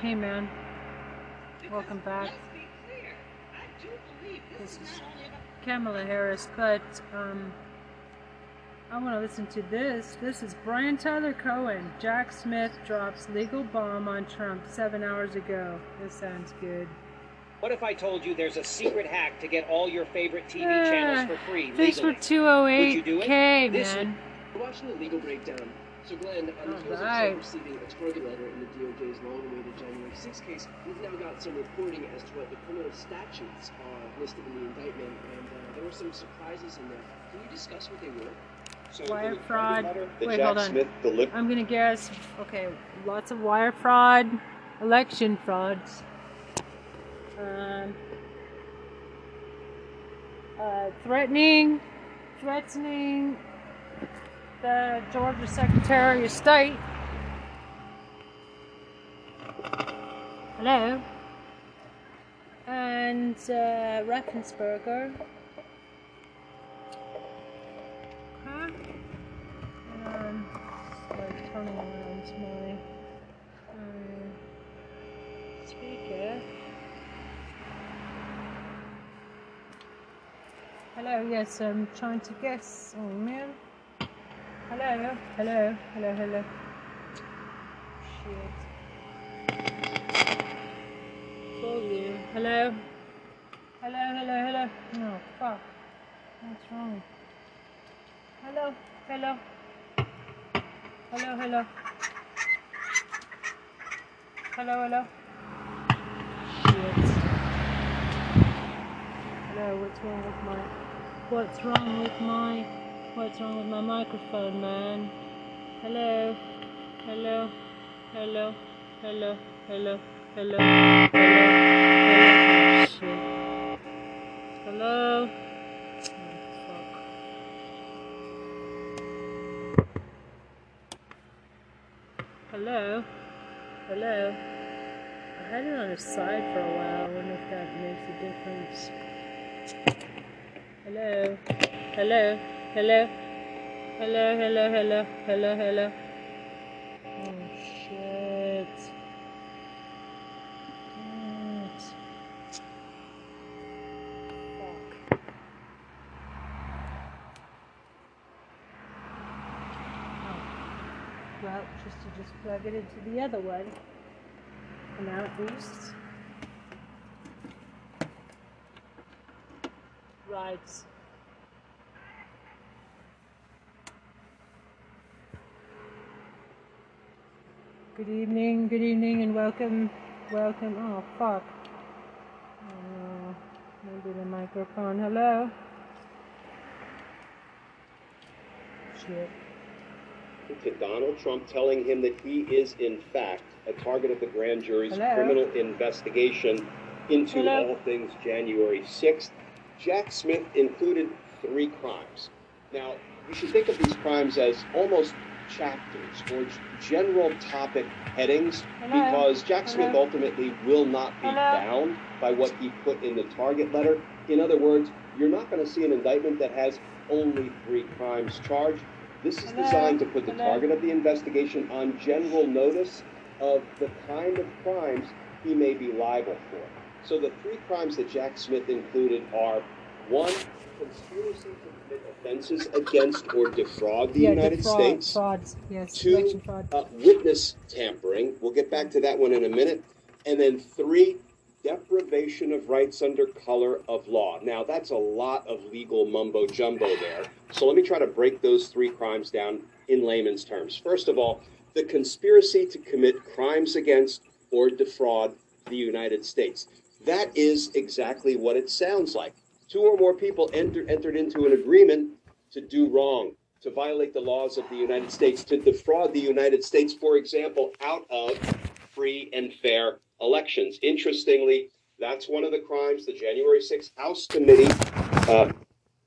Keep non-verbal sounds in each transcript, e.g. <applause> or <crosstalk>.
Hey, man. Welcome back. i don't believe This is Kamala Harris, but um, I want to listen to this. This is Brian Tyler Cohen. Jack Smith drops legal bomb on Trump seven hours ago. This sounds good. What if I told you there's a secret hack to get all your favorite TV Yeah, channels for free Thanks legally? for 208k, This- man. We're watching the legal breakdown. So, Glenn, on the heels of right. Trump receiving a target letter in the DOJ's long-awaited January 6 case, we've now got some reporting as to what the criminal statutes are listed in the indictment, and uh, there were some surprises in there. Can you discuss what they were? So Wire the fraud. letter Wait, Jack hold on. Smith delivered. I'm gonna guess. Okay, lots of wire fraud, election frauds, um, uh, threatening, threatening the Georgia Secretary of State. Hello. And uh, Raffensperger. Huh? Um, like turning around my um, speaker. Hello, yes, I'm trying to guess. Oh man. Hello, hello, hello, hello. Shit. Volume. Hello. Hello, hello, hello. No, fuck. What's wrong? Hello, hello. Hello, hello. Hello, hello. Shit. Hello, what's wrong with my what's wrong with my what's wrong with my microphone, man? Hello. Hello. Hello. Hello. Hello. Hello. Hello. Hello. Shit. Hello. Oh, fuck. Hello? Hello? I had it on the side for a while. I wonder if that makes a difference. Hello? Hello? Hello? Hello, hello, hello, hello, hello. Oh shit. Well, just to just plug it into the other one. And now it boosts. Right. Good evening, good evening, and welcome, welcome. Oh, fuck. Oh, maybe the microphone. Hello? Shit. to Donald Trump telling him that he is, in fact, a target of the grand jury's Hello? criminal investigation into Hello? all things January 6th. Jack Smith included three crimes. Now, you should think of these crimes as almost chapters or general topic headings Hello? because Jack Smith ultimately will not be Hello? bound by what he put in the target letter. In other words, you're not going to see an indictment that has only three crimes charged. This is designed to put the target of the investigation on general notice of the kind of crimes he may be liable for. So the three crimes that Jack Smith included are one, conspiracy to commit offenses against or defraud the yeah, United defraud, States. Frauds, yes. Two, fraud. uh, witness tampering. We'll get back to that one in a minute. And then three, deprivation of rights under color of law. Now, that's a lot of legal mumbo jumbo there. So let me try to break those three crimes down in layman's terms. First of all, the conspiracy to commit crimes against or defraud the United States. That is exactly what it sounds like. Two or more people enter, entered into an agreement to do wrong, to violate the laws of the United States, to defraud the United States, for example, out of free and fair elections. Interestingly, that's one of the crimes the January 6th House Committee. Uh,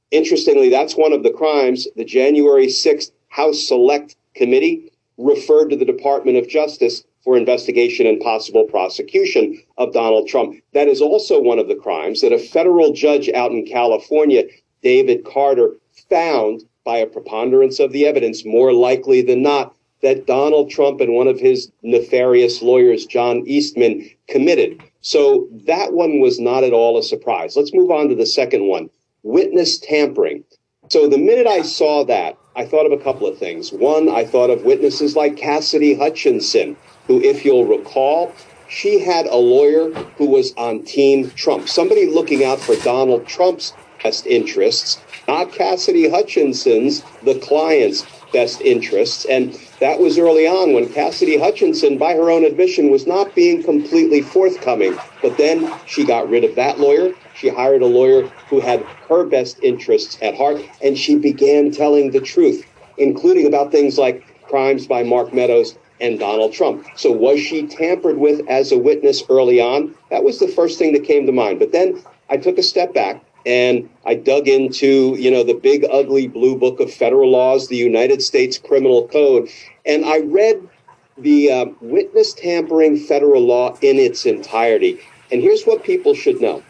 interestingly, that's one of the crimes the January 6th House Select Committee referred to the Department of Justice for investigation and possible prosecution of Donald Trump. That is also one of the crimes that a federal judge out in California, David Carter, found by a preponderance of the evidence, more likely than not, that Donald Trump and one of his nefarious lawyers, John Eastman, committed. So that one was not at all a surprise. Let's move on to the second one witness tampering. So the minute I saw that, I thought of a couple of things. One, I thought of witnesses like Cassidy Hutchinson, who, if you'll recall, she had a lawyer who was on Team Trump, somebody looking out for Donald Trump's best interests, not Cassidy Hutchinson's, the client's best interests. And that was early on when Cassidy Hutchinson, by her own admission, was not being completely forthcoming. But then she got rid of that lawyer. She hired a lawyer who had her best interests at heart, and she began telling the truth, including about things like crimes by Mark Meadows and Donald Trump. So was she tampered with as a witness early on? That was the first thing that came to mind. But then I took a step back and I dug into, you know, the big ugly blue book of federal laws, the United States Criminal Code, and I read the uh, witness tampering federal law in its entirety. And here's what people should know.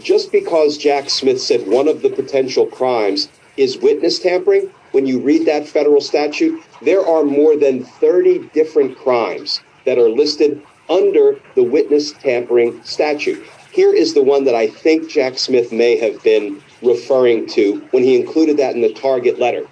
Just because Jack Smith said one of the potential crimes is witness tampering, when you read that federal statute, there are more than 30 different crimes that are listed under the witness tampering statute. Here is the one that I think Jack Smith may have been referring to when he included that in the target letter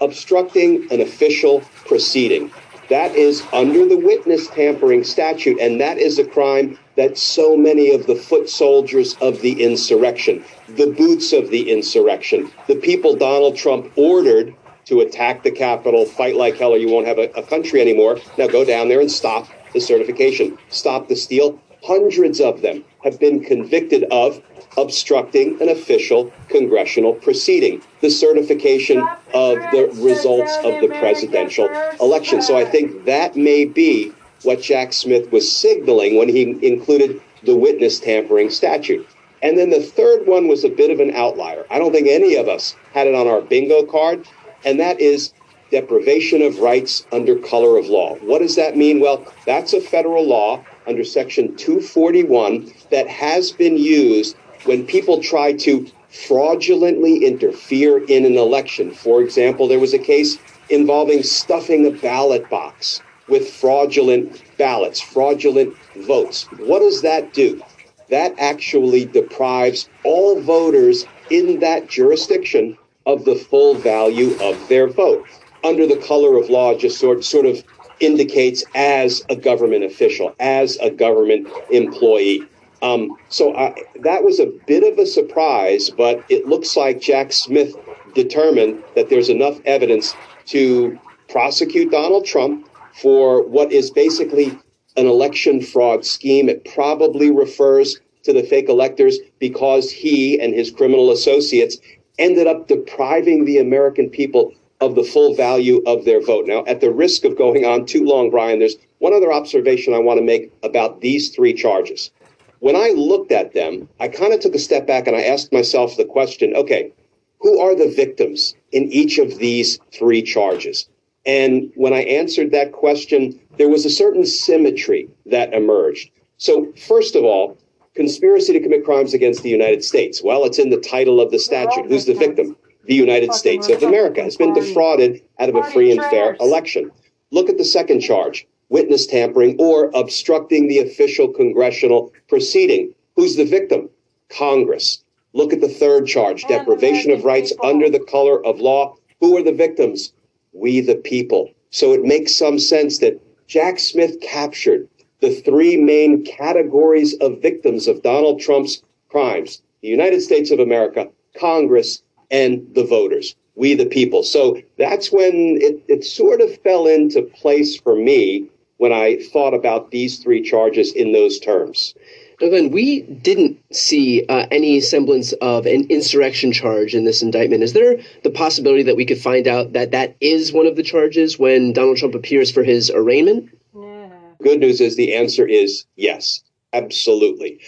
obstructing an official proceeding. That is under the witness tampering statute, and that is a crime that so many of the foot soldiers of the insurrection, the boots of the insurrection, the people Donald Trump ordered to attack the Capitol, fight like hell or you won't have a, a country anymore. Now go down there and stop the certification, stop the steal. Hundreds of them have been convicted of obstructing an official congressional proceeding, the certification of the results of the presidential election. So I think that may be what Jack Smith was signaling when he included the witness tampering statute. And then the third one was a bit of an outlier. I don't think any of us had it on our bingo card, and that is deprivation of rights under color of law. What does that mean? Well, that's a federal law under Section 241 that has been used when people try to fraudulently interfere in an election. For example, there was a case involving stuffing a ballot box with fraudulent ballots, fraudulent votes. What does that do? That actually deprives all voters in that jurisdiction of the full value of their vote. Under the color of law, just sort, sort of indicates as a government official, as a government employee. Um, so I, that was a bit of a surprise, but it looks like Jack Smith determined that there's enough evidence to prosecute Donald Trump for what is basically an election fraud scheme. It probably refers to the fake electors because he and his criminal associates ended up depriving the American people of the full value of their vote. Now, at the risk of going on too long, Brian, there's one other observation I want to make about these three charges. When I looked at them, I kind of took a step back and I asked myself the question okay, who are the victims in each of these three charges? And when I answered that question, there was a certain symmetry that emerged. So, first of all, conspiracy to commit crimes against the United States. Well, it's in the title of the statute. Who's the victim? the United States of America has been defrauded out of a free and fair election. Look at the second charge witness tampering or obstructing the official congressional proceeding. Who's the victim? Congress. Look at the third charge deprivation of rights under the color of law. Who are the victims? We, the people. So it makes some sense that Jack Smith captured the three main categories of victims of Donald Trump's crimes the United States of America, Congress, and the voters, we the people. So that's when it, it sort of fell into place for me when I thought about these three charges in those terms. Glenn, we didn't see uh, any semblance of an insurrection charge in this indictment. Is there the possibility that we could find out that that is one of the charges when Donald Trump appears for his arraignment? Good news is the answer is yes, absolutely.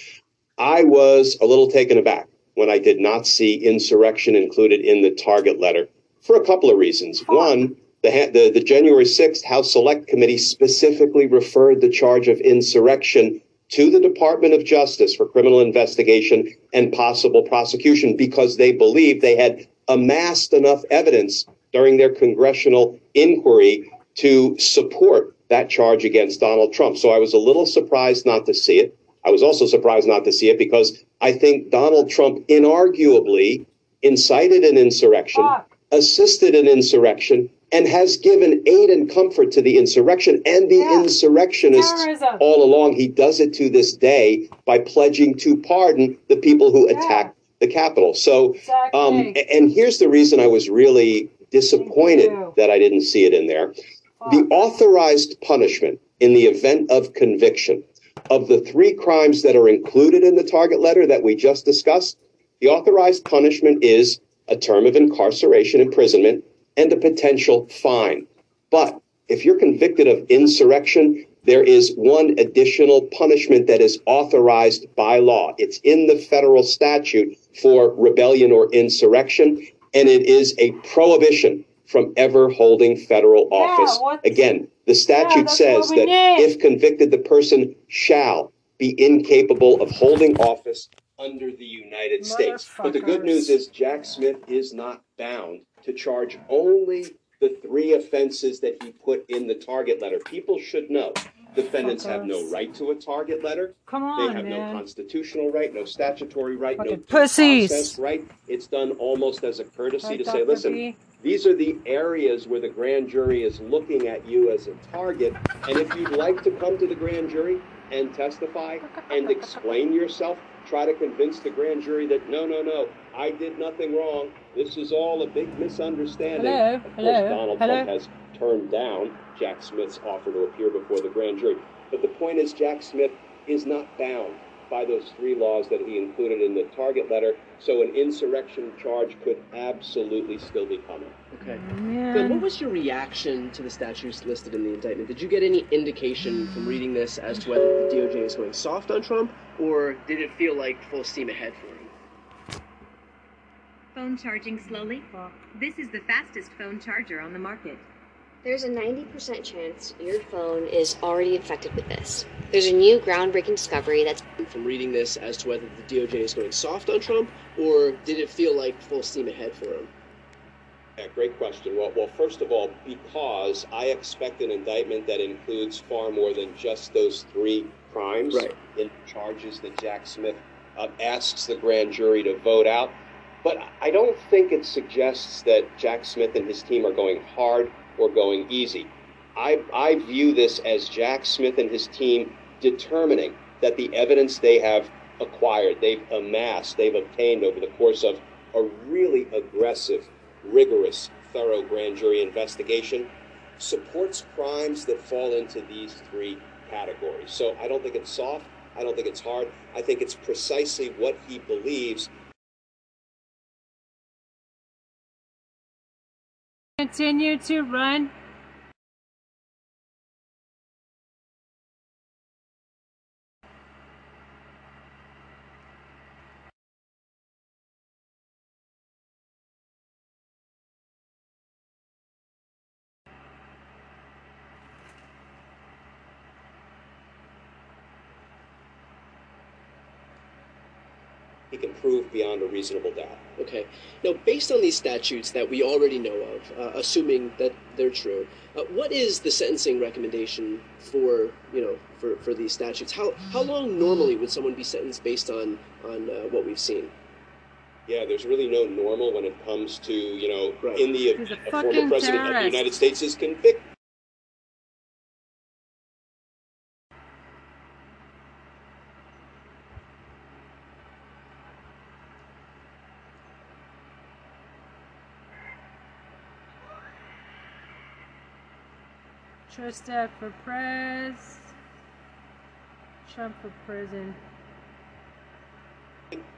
I was a little taken aback when I did not see insurrection included in the target letter for a couple of reasons. One, the, the, the January 6th House Select Committee specifically referred the charge of insurrection to the Department of Justice for criminal investigation and possible prosecution because they believed they had amassed enough evidence during their congressional inquiry to support that charge against Donald Trump. So I was a little surprised not to see it. I was also surprised not to see it because I think Donald Trump inarguably incited an insurrection, assisted an insurrection, and has given aid and comfort to the insurrection and the Yeah. insurrectionists Terrorism. all along. He does it to this day by pledging to pardon the people who Yeah. attacked the Capitol. So, Exactly. um, and here's the reason I was really disappointed that I didn't see it in there. The authorized punishment in the event of conviction of the three crimes that are included in the target letter that we just discussed, the authorized punishment is a term of incarceration, imprisonment, and a potential fine. But if you're convicted of insurrection, there is one additional punishment that is authorized by law. It's in the federal statute for rebellion or insurrection, and it is a prohibition from ever holding federal office. what- Again, the statute that's says that need. if convicted, the person shall be incapable of holding office under the United States. But the good news is Jack Smith is not bound to charge only the three offenses that he put in the target letter. People should know defendants have no right to a target letter. Come on, They have no constitutional right, no statutory right, no Fucking due pussies. process right. It's done almost as a courtesy Right, to say, listen, B? These are the areas where the grand jury is looking at you as a target. And if you'd like to come to the grand jury and testify and explain yourself, try to convince the grand jury that no, no, no, I did nothing wrong. This is all a big misunderstanding. Hello? Of course, Hello? Donald Hello? Trump has turned down Jack Smith's offer to appear before the grand jury. But the point is, Jack Smith is not bound by those three laws that he included in the target letter, so an insurrection charge could absolutely still be coming. Okay. Man. Glenn, what was your reaction to the statutes listed in the indictment? Did you get any indication from reading this as to whether the DOJ is going soft on Trump, or did it feel like full steam ahead for him? Phone charging slowly? This is the fastest phone charger on the market. There's a 90% chance your phone is already infected with this. There's a new groundbreaking discovery that's From reading this as to whether the DOJ is going soft on Trump, or did it feel like full steam ahead for him? Yeah, great question. Well, well, first of all, because I expect an indictment that includes far more than just those three crimes Right. in charges that Jack Smith uh, asks the grand jury to vote out. But I don't think it suggests that Jack Smith and his team are going hard or going easy. I, I view this as Jack Smith and his team determining that the evidence they have acquired, they've amassed, they've obtained over the course of a really aggressive, rigorous, thorough grand jury investigation supports crimes that fall into these three categories. So I don't think it's soft. I don't think it's hard. I think it's precisely what he believes Continue to run. Prove beyond a reasonable doubt. Okay. Now, based on these statutes that we already know of, uh, assuming that they're true, uh, what is the sentencing recommendation for you know for, for these statutes? How how long normally would someone be sentenced based on on uh, what we've seen? Yeah, there's really no normal when it comes to, you know, Right. in the He's a a former fucking president of the. United States is convicted. Trista for prez. Trump for prison.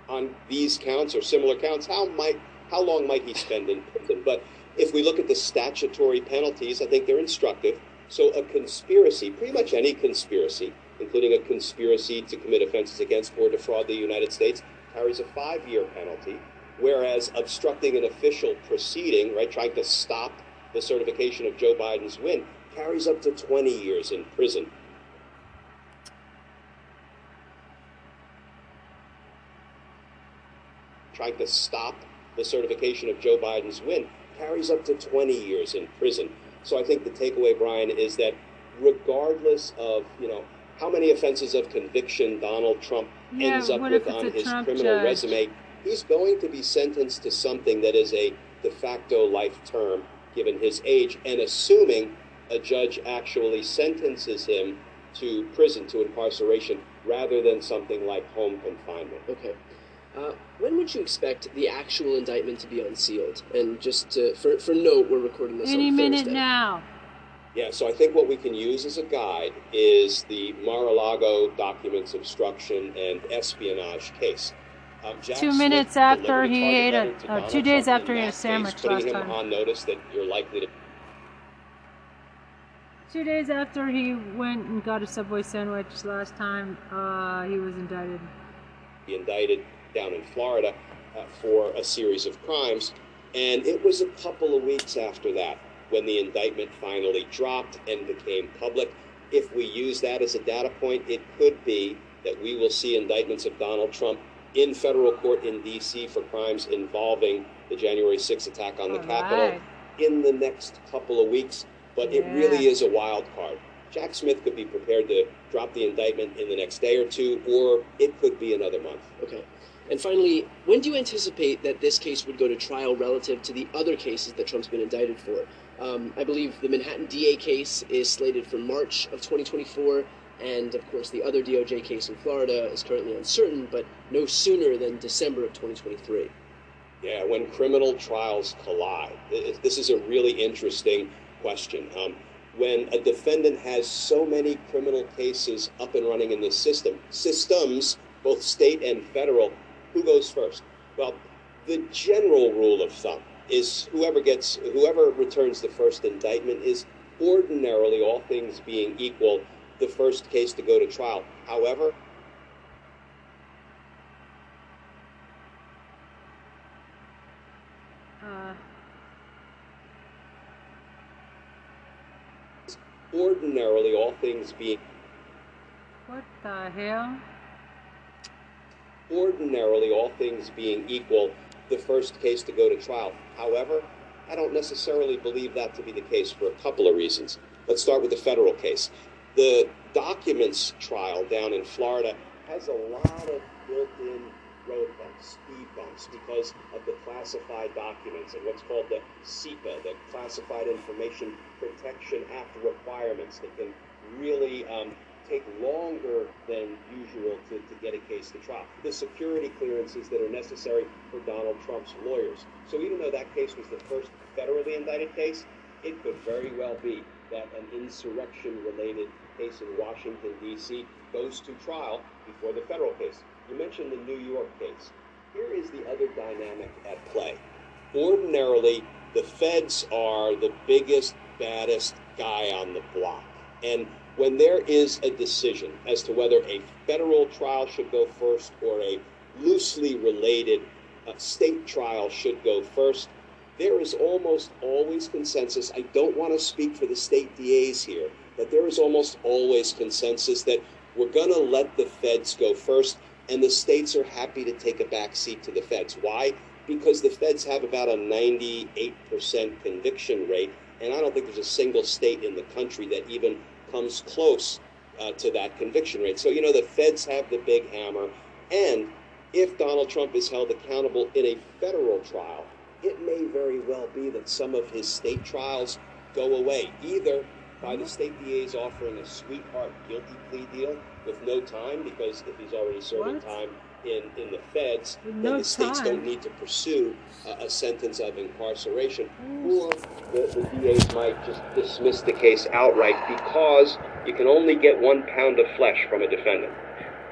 on these counts or similar counts, how might how long might he spend in prison? But if we look at the statutory penalties, I think they're instructive. So a conspiracy, pretty much any conspiracy, including a conspiracy to commit offenses against or defraud the United States, carries a five-year penalty, whereas obstructing an official proceeding, right, trying to stop the certification of Joe Biden's win, carries up to 20 years in prison. trying to stop the certification of Joe Biden's win carries up to 20 years in prison. So I think the takeaway, Brian, is that regardless of you know how many offenses of conviction Donald Trump Yeah, ends up with on his Trump criminal judge? resume, he's going to be sentenced to something that is a de facto life term given his age, and assuming a judge actually sentences him to prison, to incarceration, rather than something like home confinement. Okay. Uh, when would you expect the actual indictment to be unsealed? And just to, for, for note, we're recording this Any on minute now. Yeah, so I think what we can use as a guide is the Mar-a-Lago documents obstruction and espionage case. Um, Jack Two Smith minutes after he ate a- to uh, Donald two days after he ate a that case, sandwich putting last him time. on notice that you're likely to Two days after he went and got a Subway sandwich last time, uh, he was indicted. He indicted down in Florida uh, for a series of crimes. And it was a couple of weeks after that when the indictment finally dropped and became public. If we use that as a data point, it could be that we will see indictments of Donald Trump in federal court in D.C. for crimes involving the January 6th attack on the All Capitol right. in the next couple of weeks. But it really is a wild card. Jack Smith could be prepared to drop the indictment in the next day or two, or it could be another month. Okay. And finally, when do you anticipate that this case would go to trial relative to the other cases that Trump's been indicted for? Um, I believe the Manhattan DA case is slated for March of 2024, and of course, the other DOJ case in Florida is currently uncertain, but no sooner than December of 2023. Yeah, when criminal trials collide, this is a really interesting question. Um, when a defendant has so many criminal cases up and running in the system, systems, both state and federal, who goes first? Well, the general rule of thumb is whoever gets, whoever returns the first indictment is ordinarily, all things being equal, the first case to go to trial. However, Uh, ordinarily, all things being what the hell? ordinarily, all things being equal, the first case to go to trial. However, I don't necessarily believe that to be the case for a couple of reasons. Let's start with the federal case. The documents trial down in Florida has a lot of built in road because of the classified documents and what's called the CIPA, the Classified Information Protection Act requirements that can really um, take longer than usual to, to get a case to trial. The security clearances that are necessary for Donald Trump's lawyers. So even though that case was the first federally indicted case, it could very well be that an insurrection related case in Washington, D.C. goes to trial before the federal case. You mentioned the New York case. Here is the other dynamic at play. Ordinarily, the feds are the biggest, baddest guy on the block. And when there is a decision as to whether a federal trial should go first or a loosely related uh, state trial should go first, there is almost always consensus. I don't want to speak for the state DAs here, but there is almost always consensus that we're going to let the feds go first, and the states are happy to take a back seat to the feds. Why? Because the feds have about a 98% conviction rate, and I don't think there's a single state in the country that even comes close uh, to that conviction rate. So, you know, the feds have the big hammer, and if Donald Trump is held accountable in a federal trial, it may very well be that some of his state trials go away, either by the state DAs offering a sweetheart guilty plea deal with no time, because if he's already serving What? time in, in the feds, With then no the states time? don't need to pursue a, a sentence of incarceration. Or the, the DAs might just dismiss the case outright because you can only get one pound of flesh from a defendant.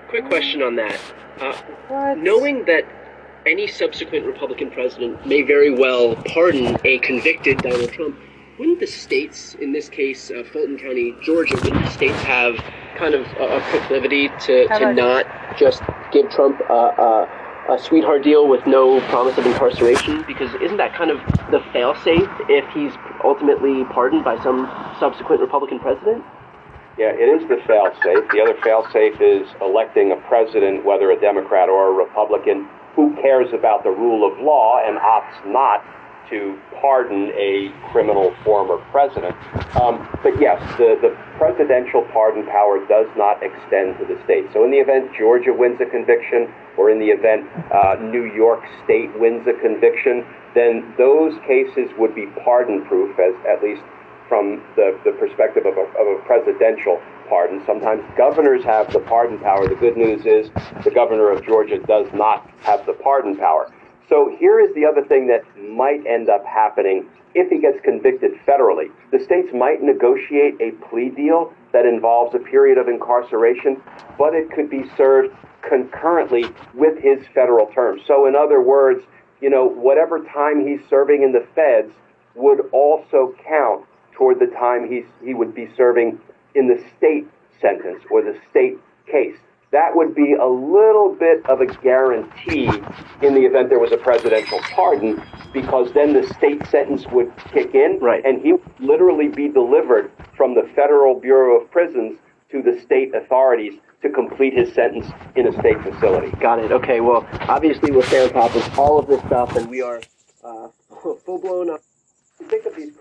Quick question on that. Uh, knowing that any subsequent Republican president may very well pardon a convicted Donald Trump, wouldn't the states, in this case, uh, Fulton County, Georgia, wouldn't the states have kind of a, a proclivity to, How to about- not just give Trump a, a, a sweetheart deal with no promise of incarceration? Because isn't that kind of the failsafe if he's ultimately pardoned by some subsequent Republican president? Yeah, it is the fail-safe. The other fail-safe is electing a president, whether a Democrat or a Republican, who cares about the rule of law and opts not to pardon a criminal former president. Um, but yes, the, the presidential pardon power does not extend to the state. So in the event Georgia wins a conviction, or in the event uh, New York State wins a conviction, then those cases would be pardon proof, as at least from the, the perspective of a, of a presidential pardon. Sometimes governors have the pardon power. The good news is the governor of Georgia does not have the pardon power. So here is the other thing that might end up happening if he gets convicted federally. The states might negotiate a plea deal that involves a period of incarceration, but it could be served concurrently with his federal term. So, in other words, you know, whatever time he's serving in the feds would also count toward the time he's, he would be serving in the state sentence or the state case. That would be a little bit of a guarantee in the event there was a presidential pardon, because then the state sentence would kick in, Right. and he would literally be delivered from the Federal Bureau of Prisons to the state authorities to complete his sentence in a state facility. Got it. Okay. Well, obviously we'll stay on top of all of this stuff, and we are uh, <laughs> full blown. Up. We think of these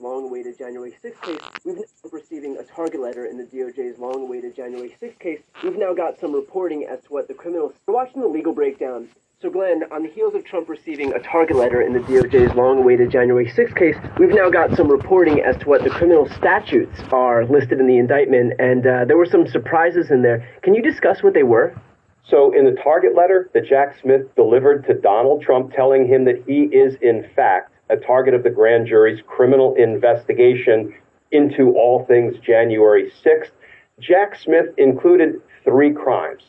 long-awaited January 6th case. We've now been receiving a target letter in the DOJ's long-awaited January 6th case. We've now got some reporting as to what the criminals. We're watching the legal breakdown. So, Glenn, on the heels of Trump receiving a target letter in the DOJ's long-awaited January 6th case, we've now got some reporting as to what the criminal statutes are listed in the indictment, and uh, there were some surprises in there. Can you discuss what they were? So, in the target letter that Jack Smith delivered to Donald Trump, telling him that he is, in fact, a target of the grand jury's criminal investigation into all things January 6th, Jack Smith included three crimes.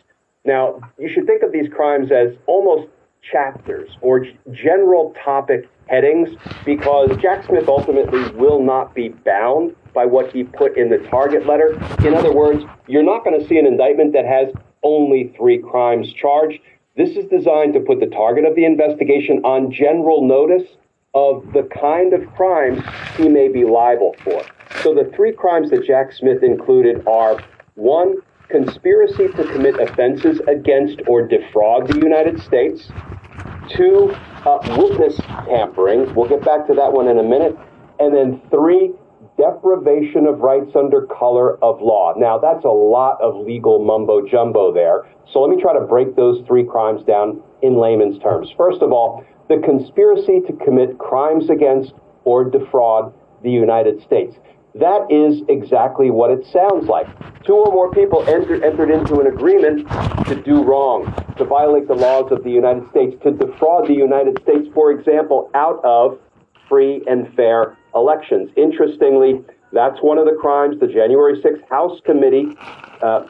Now, you should think of these crimes as almost chapters or general topic headings because Jack Smith ultimately will not be bound by what he put in the target letter. In other words, you're not going to see an indictment that has only three crimes charged. This is designed to put the target of the investigation on general notice of the kind of crimes he may be liable for. So the three crimes that Jack Smith included are one, conspiracy to commit offenses against or defraud the United States. Two, uh, witness tampering. We'll get back to that one in a minute. And then three, deprivation of rights under color of law. Now, that's a lot of legal mumbo jumbo there. So let me try to break those three crimes down in layman's terms. First of all, the conspiracy to commit crimes against or defraud the United States. That is exactly what it sounds like. Two or more people enter, entered into an agreement to do wrong, to violate the laws of the United States, to defraud the United States, for example, out of free and fair elections. Interestingly, that's one of the crimes the January 6th House Committee, uh,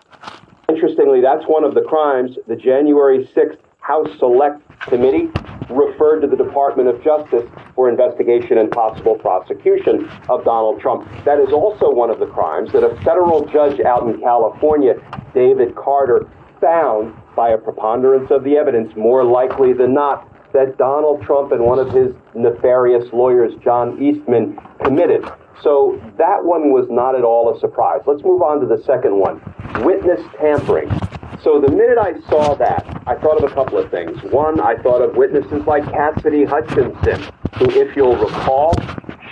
interestingly, that's one of the crimes the January 6th House Select Committee referred to the Department of Justice for investigation and possible prosecution of Donald Trump. That is also one of the crimes that a federal judge out in California, David Carter, found by a preponderance of the evidence, more likely than not, that Donald Trump and one of his nefarious lawyers, John Eastman, committed. So that one was not at all a surprise. Let's move on to the second one witness tampering. So the minute I saw that, I thought of a couple of things. One, I thought of witnesses like Cassidy Hutchinson, who, if you'll recall,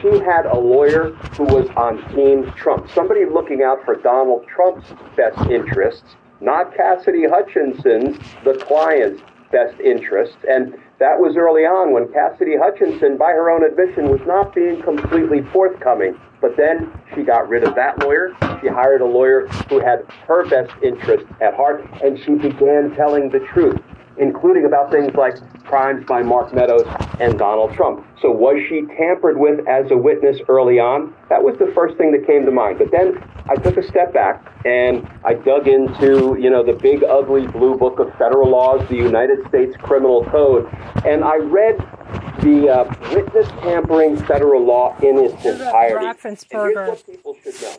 she had a lawyer who was on Team Trump, somebody looking out for Donald Trump's best interests, not Cassidy Hutchinson's, the client's best interests. And that was early on when Cassidy Hutchinson, by her own admission, was not being completely forthcoming. But then she got rid of that lawyer. She hired a lawyer who had her best interest at heart, and she began telling the truth, including about things like crimes by Mark Meadows and Donald Trump. So was she tampered with as a witness early on? That was the first thing that came to mind. But then I took a step back and I dug into, you know, the big ugly blue book of federal laws, the United States Criminal Code, and I read the uh, witness tampering federal law in its entirety. And here's what people should know.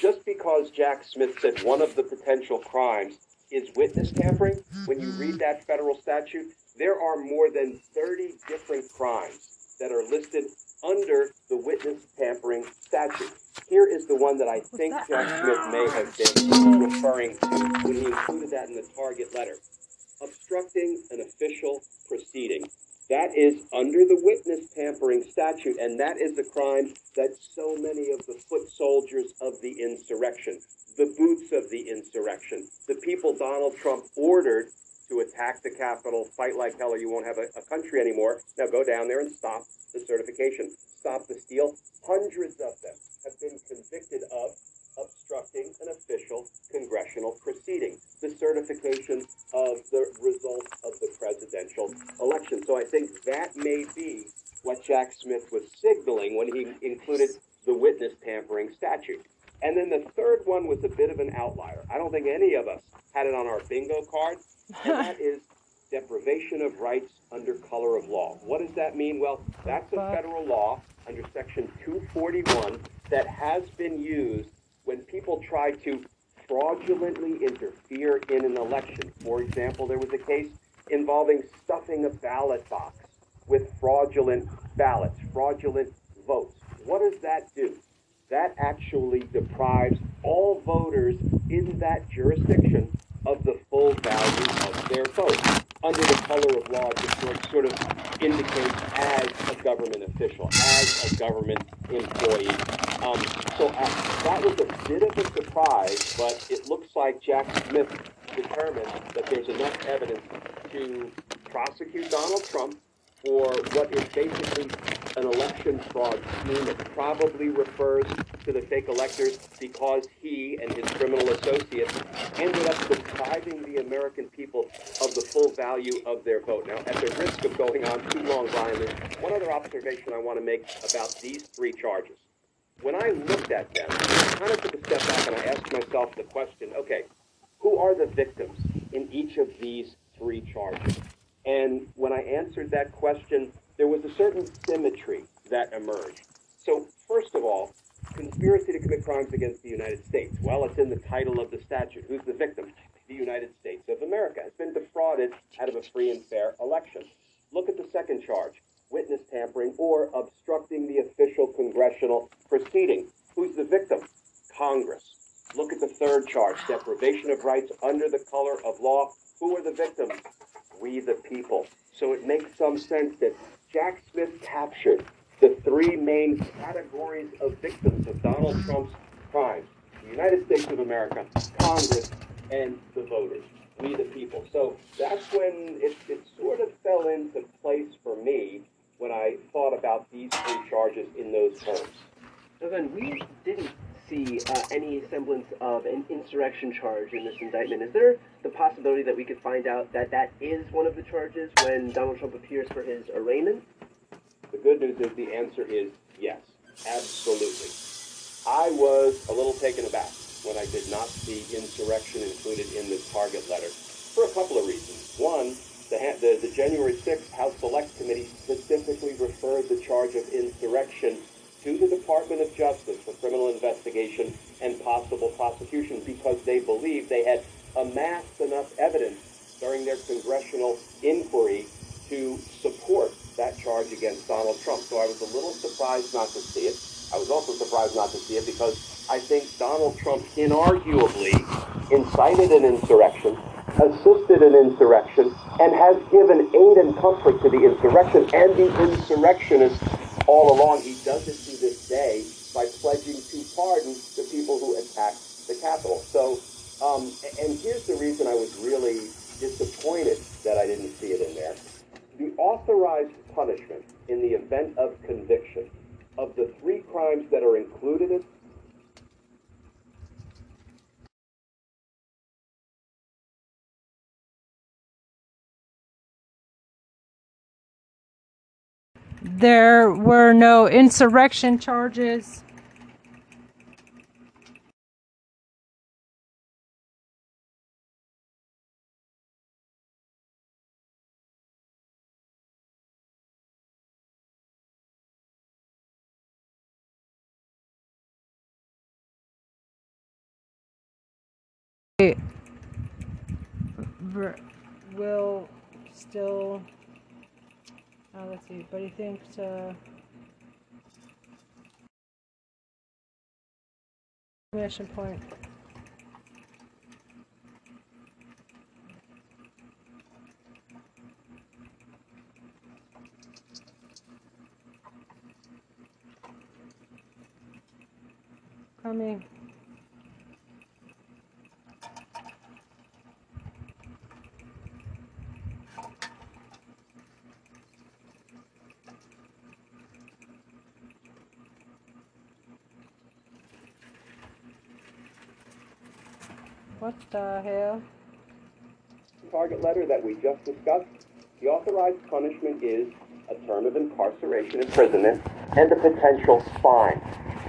Just because Jack Smith said one of the potential crimes is witness tampering, when you read mm-hmm. that federal statute, there are more than 30 different crimes that are listed under the witness tampering statute. Here is the one that I think that? Jack Smith may ah. have been referring to when he included that in the target letter. Obstructing an official proceeding. That is under the witness tampering statute, and that is the crime that so many of the foot soldiers of the insurrection, the boots of the insurrection, the people Donald Trump ordered to attack the Capitol, fight like hell or you won't have a, a country anymore. Now go down there and stop the certification, stop the steal. Hundreds of them have been convicted of obstructing an official congressional proceeding, the certification of the results of the presidential election. So I think that may be what Jack Smith was signaling when he included the witness tampering statute. And then the third one was a bit of an outlier. I don't think any of us had it on our bingo card, and that <laughs> is deprivation of rights under color of law. What does that mean? Well, that's a federal law under section 241 that has been used when people try to fraudulently interfere in an election. For example, there was a case involving stuffing a ballot box with fraudulent ballots, fraudulent votes. What does that do? That actually deprives all voters in that jurisdiction of the full value of their vote. Under the color of law, just sort, of indicates as a government official, as a government employee. Um, so uh, that was a bit of a surprise, but it looks like Jack Smith determined that there's enough evidence to prosecute Donald Trump for what is basically an election fraud scheme that probably refers to the fake electors because he and his criminal associates ended up depriving the American people of the full value of their vote. Now, at the risk of going on too long, Brian, there's one other observation I want to make about these three charges. When I looked at them, I kind of took a step back and I asked myself the question, okay, who are the victims in each of these three charges? And when I answered that question, there was a certain symmetry that emerged. So, first of all, conspiracy to commit crimes against the United States. Well, it's in the title of the statute. Who's the victim? The United States of America has been defrauded out of a free and fair election. Look at the second charge witness tampering or obstructing the official congressional proceeding. Who's the victim? Congress. Look at the third charge deprivation of rights under the color of law. Who are the victims? We the people. So it makes some sense that Jack Smith captured the three main categories of victims of Donald Trump's crimes the United States of America, Congress, and the voters, we the people. So that's when it, it sort of fell into place for me when I thought about these three charges in those terms. So then we didn't see uh, any semblance of an insurrection charge in this indictment. Is there the possibility that we could find out that that is one of the charges when Donald Trump appears for his arraignment? The good news is the answer is yes, absolutely. I was a little taken aback when I did not see insurrection included in the target letter for a couple of reasons. One, the, the, the January 6th House Select Committee specifically referred the charge of insurrection to the Department of Justice for criminal investigation and possible prosecution because they believed they had amassed enough evidence during their congressional inquiry to support that charge against Donald Trump. So I was a little surprised not to see it. I was also surprised not to see it because I think Donald Trump inarguably incited an insurrection, assisted an insurrection, and has given aid and comfort to the insurrection and the insurrectionists all along. He does it to this day by pledging to pardon the people who attacked the Capitol. So, um, and here's the reason I was really disappointed that I didn't see it in there. The authorized punishment in the event of conviction of the three crimes that are included There were no insurrection charges. Will still uh, let's see, but he thinks uh, mission point. Coming. What the hell? The target letter that we just discussed, the authorized punishment is a term of incarceration, imprisonment, and a potential fine.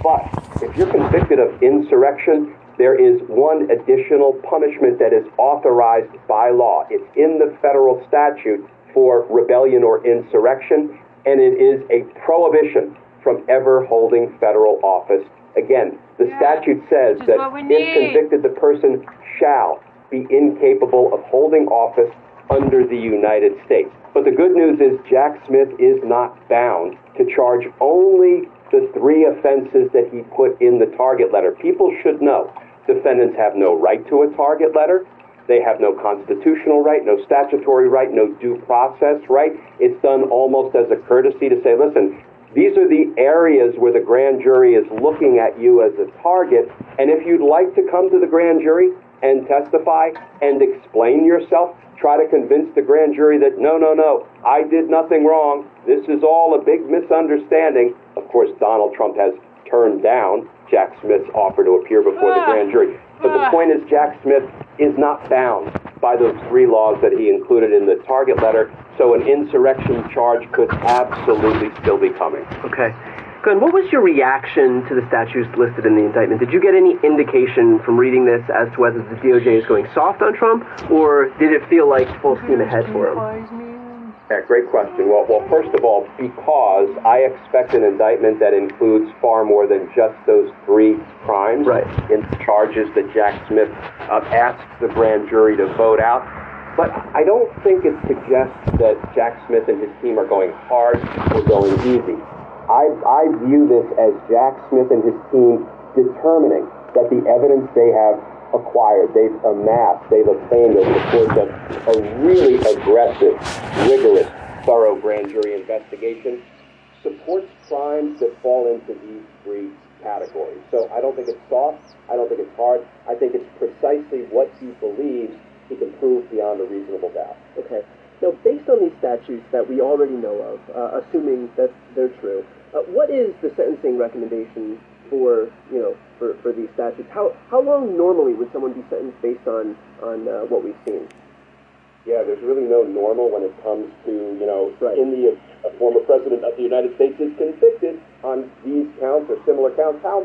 But if you're convicted of insurrection, there is one additional punishment that is authorized by law. It's in the federal statute for rebellion or insurrection, and it is a prohibition from ever holding federal office again. The Yeah, statute says that if convicted, the person shall be incapable of holding office under the United States. But the good news is Jack Smith is not bound to charge only the three offenses that he put in the target letter. People should know defendants have no right to a target letter. They have no constitutional right, no statutory right, no due process right. It's done almost as a courtesy to say, listen, these are the areas where the grand jury is looking at you as a target. And if you'd like to come to the grand jury and testify and explain yourself, try to convince the grand jury that no, no, no, I did nothing wrong. This is all a big misunderstanding. Of course, Donald Trump has turned down Jack Smith's offer to appear before the Ah. grand jury. But the point is, Jack Smith is not bound by those three laws that he included in the target letter, so an insurrection charge could absolutely still be coming. Okay. Glenn, what was your reaction to the statutes listed in the indictment? Did you get any indication from reading this as to whether the DOJ is going soft on Trump, or did it feel like full steam ahead for him? Yeah, great question. Well, well, first of all, because I expect an indictment that includes far more than just those three crimes Right. in charges that Jack Smith uh, asked the grand jury to vote out. But I don't think it suggests that Jack Smith and his team are going hard or going easy. I, I view this as Jack Smith and his team determining that the evidence they have acquired, they've amassed, they've obtained over the course of a really aggressive, rigorous, thorough grand jury investigation supports crimes that fall into these three categories. So I don't think it's soft. I don't think it's hard. I think it's precisely what he believes he can prove beyond a reasonable doubt. Okay. Now, based on these statutes that we already know of, uh, assuming that they're true, uh, what is the sentencing recommendation for you know for, for these statutes? How how long normally would someone be sentenced based on on uh, what we've seen? Yeah, there's really no normal when it comes to, you know, Right. in the a former president of the United States is convicted on these counts or similar counts. How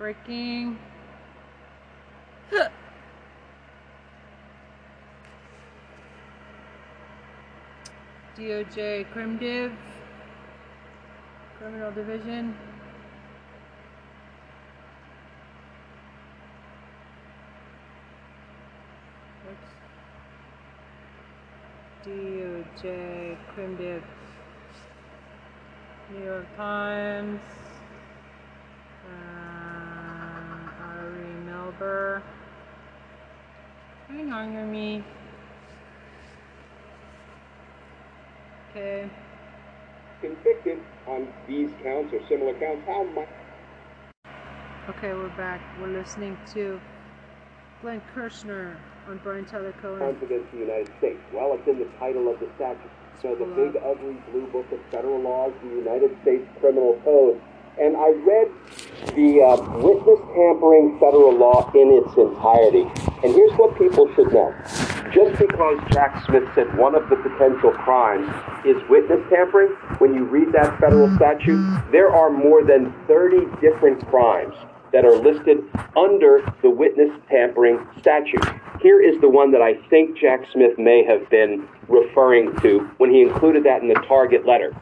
Breaking. <sighs> DOJ Crim Div. Criminal Division. Whoops. DOJ Crim Div. New York Times. Uh, Melber. Hang on, me. Okay. Convicted on these counts or similar counts. How much? Okay, we're back. We're listening to Glenn Kirschner on Brian Tyler Cohen. crimes against the United States? Well, it's in the title of the statute. So the big ugly blue book of federal laws, the United States Criminal Code. And I read the uh, witness tampering federal law in its entirety. And here's what people should know. Just because Jack Smith said one of the potential crimes is witness tampering, when you read that federal statute, there are more than 30 different crimes that are listed under the witness tampering statute. here is the one that I think Jack Smith may have been referring to when he included that in the target letter.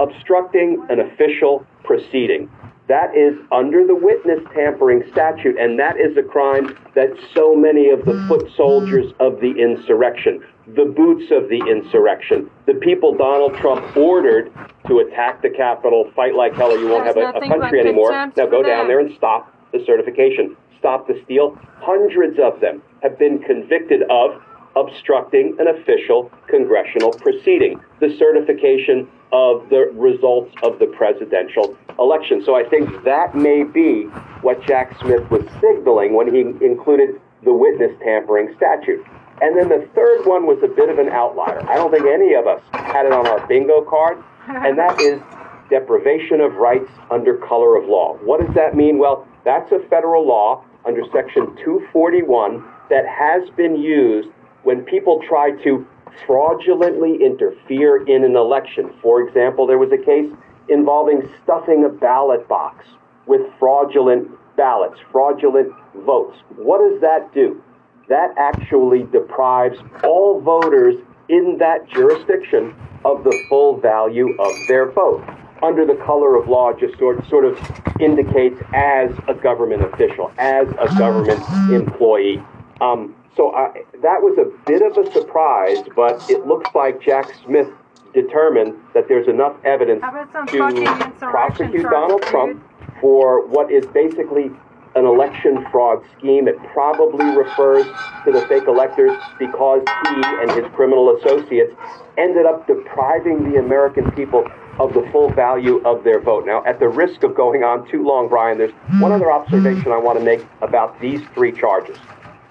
Obstructing an official proceeding. That is under the witness tampering statute, and that is a crime that so many of the foot soldiers of the insurrection, the boots of the insurrection, the people Donald Trump ordered to attack the Capitol, fight like hell or you won't have a, a country anymore. Now go down there and stop the certification, stop the steal. Hundreds of them have been convicted of obstructing an official congressional proceeding, the certification of the results of the presidential election. So I think that may be what Jack Smith was signaling when he included the witness tampering statute. And then the third one was a bit of an outlier. I don't think any of us had it on our bingo card, and that <laughs> is deprivation of rights under color of law. What does that mean? Well, that's a federal law under Section 241 that has been used when people try to fraudulently interfere in an election. For example, there was a case involving stuffing a ballot box with fraudulent ballots, fraudulent votes. What does that do? That actually deprives all voters in that jurisdiction of the full value of their vote. Under the color of law, just sort, sort of indicates as a government official, as a government <sighs> employee. Um, so I, that was a bit of a surprise, but it looks like Jack Smith determined that there's enough evidence How about some fucking to prosecute Donald? Trump for what is basically an election fraud scheme. It probably refers to the fake electors because he and his criminal associates ended up depriving the American people of the full value of their vote. Now, at the risk of going on too long, Brian, there's one other observation I want to make about these three charges.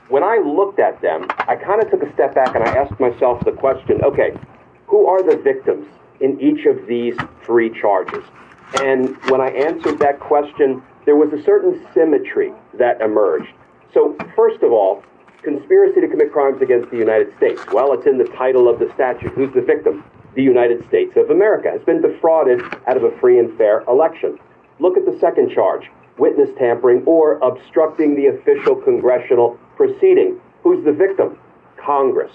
When I looked at them, I kind of took a step back and I asked myself the question okay, who are the victims in each of these three charges? And when I answered that question, there was a certain symmetry that emerged. So, first of all, conspiracy to commit crimes against the United States. Well, it's in the title of the statute. Who's the victim? The United States of America has been defrauded out of a free and fair election. Look at the second charge witness tampering or obstructing the official congressional proceeding. Who's the victim? Congress.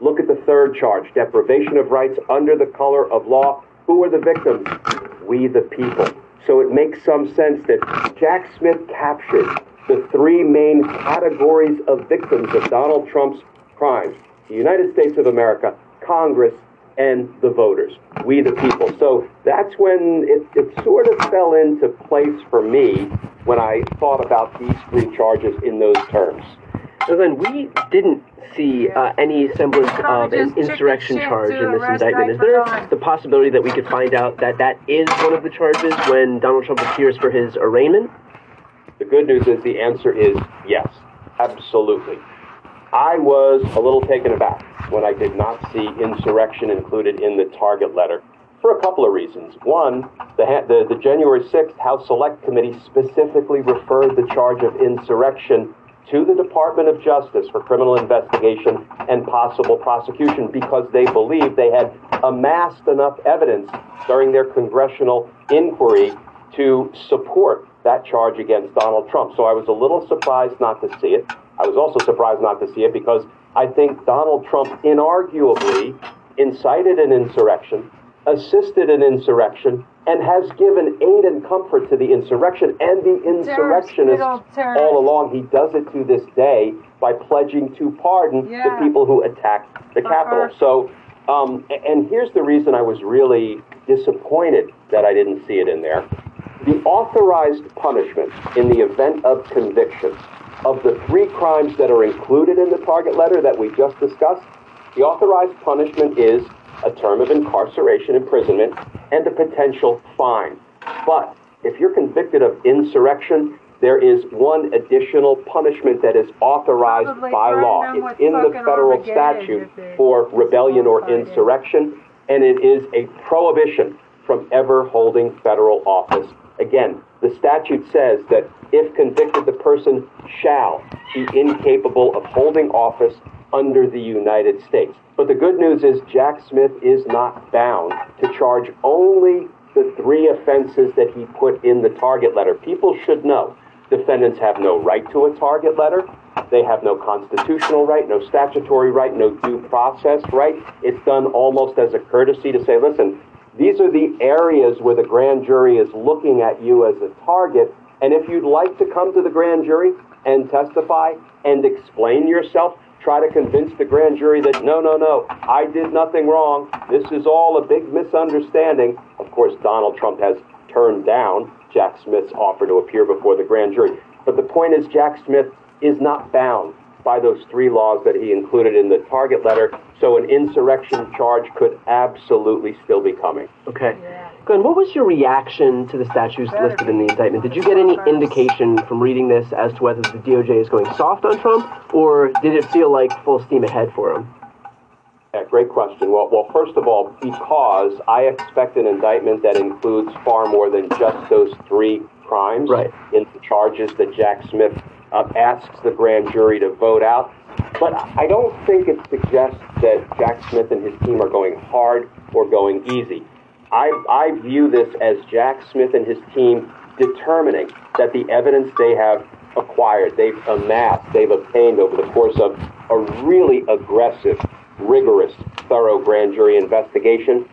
Look at the third charge deprivation of rights under the color of law. Who are the victims? We, the people. So it makes some sense that Jack Smith captured the three main categories of victims of Donald Trump's crimes the United States of America, Congress, and the voters. We, the people. So that's when it, it sort of fell into place for me when I thought about these three charges in those terms. So then we didn't see uh, any semblance of an insurrection charge in this indictment. Is there the possibility that we could find out that that is one of the charges when Donald Trump appears for his arraignment? The good news is the answer is yes, absolutely. I was a little taken aback when I did not see insurrection included in the target letter for a couple of reasons. One, the, the, the January 6th House Select Committee specifically referred the charge of insurrection to the Department of Justice for criminal investigation and possible prosecution because they believed they had amassed enough evidence during their congressional inquiry to support that charge against Donald Trump. So I was a little surprised not to see it. I was also surprised not to see it because I think Donald Trump inarguably incited an insurrection, assisted an insurrection, and has given aid and comfort to the insurrection and the insurrectionists terrorist. all along. He does it to this day by pledging to pardon Yeah. the people who attacked the Capitol. Uh-uh. So, um, and here's the reason I was really disappointed that I didn't see it in there. The authorized punishment in the event of conviction of the three crimes that are included in the target letter that we just discussed, the authorized punishment is a term of incarceration, imprisonment, and a potential fine. But if you're convicted of insurrection, there is one additional punishment that is authorized Probably by law. It's in the federal statute for rebellion or insurrection, and it is a prohibition from ever holding federal office. Again, the statute says that if convicted, the person shall be incapable of holding office under the United States. But the good news is Jack Smith is not bound to charge only the three offenses that he put in the target letter. People should know Defendants have no right to a target letter. They have no constitutional right, no statutory right, no due process right. It's done almost as a courtesy to say, listen, these are the areas where the grand jury is looking at you as a target. And if you'd like to come to the grand jury and testify and explain yourself, try to convince the grand jury that no, no, no, I did nothing wrong. This is all a big misunderstanding. Of course, Donald Trump has turned down Jack Smith's offer to appear before the grand jury. But the point is, Jack Smith is not bound by those three laws that he included in the target letter, so an insurrection charge could absolutely still be coming. Okay. Glenn, what was your reaction to the statutes listed in the indictment? Did you get any indication from reading this as to whether the DOJ is going soft on Trump, or did it feel like full steam ahead for him? Yeah, great question. Well, well, first of all, because I expect an indictment that includes far more than just those three crimes Right. in the charges that Jack Smith uh, asks the grand jury to vote out. But I don't think it suggests that Jack Smith and his team are going hard or going easy. I, I view this as Jack Smith and his team determining that the evidence they have acquired, they've amassed, they've obtained over the course of a really aggressive, rigorous, thorough grand jury investigation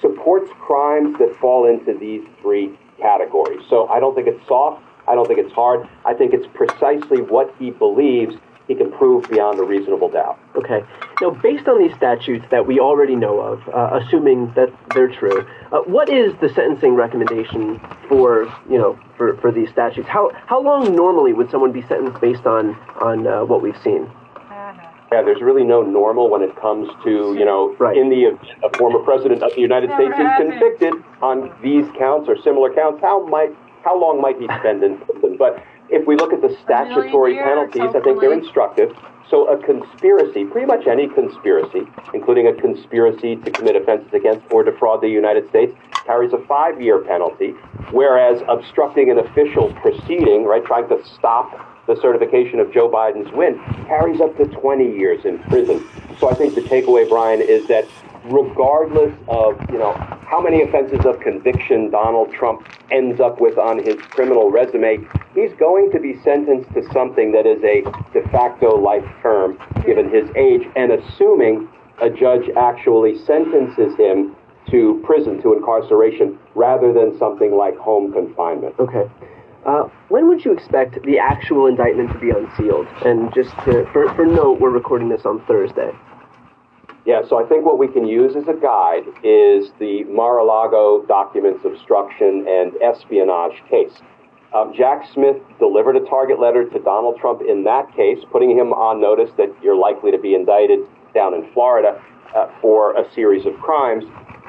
supports crimes that fall into these three categories. So I don't think it's soft. I don't think it's hard. I think it's precisely what he believes he can prove beyond a reasonable doubt. Okay. Now, based on these statutes that we already know of, uh, assuming that they're true, uh, what is the sentencing recommendation for you know for, for these statutes? How how long normally would someone be sentenced based on on uh, what we've seen? Yeah, there's really no normal when it comes to, you know, Right. in the a former president of the United States is convicted on these counts or similar counts, how might how long might he spend in prison? But if we look at the statutory penalties, I think they're instructive. So a conspiracy, pretty much any conspiracy, including a conspiracy to commit offenses against or defraud the United States, carries a five-year penalty, whereas obstructing an official proceeding, right, trying to stop the certification of Joe Biden's win, carries up to 20 years in prison. So I think the takeaway, Brian, is that regardless of you know how many offenses of conviction Donald Trump ends up with on his criminal resume, he's going to be sentenced to something that is a de facto life term given his age, and assuming a judge actually sentences him to prison, to incarceration, rather than something like home confinement. Okay. Uh, when would you expect the actual indictment to be unsealed? And just to, for, for note, we're recording this on Thursday. Yeah, so I think what we can use as a guide is the Mar-a-Lago documents obstruction and espionage case. Um, Jack Smith delivered a target letter to Donald Trump in that case, putting him on notice that you're likely to be indicted down in Florida uh, for a series of crimes.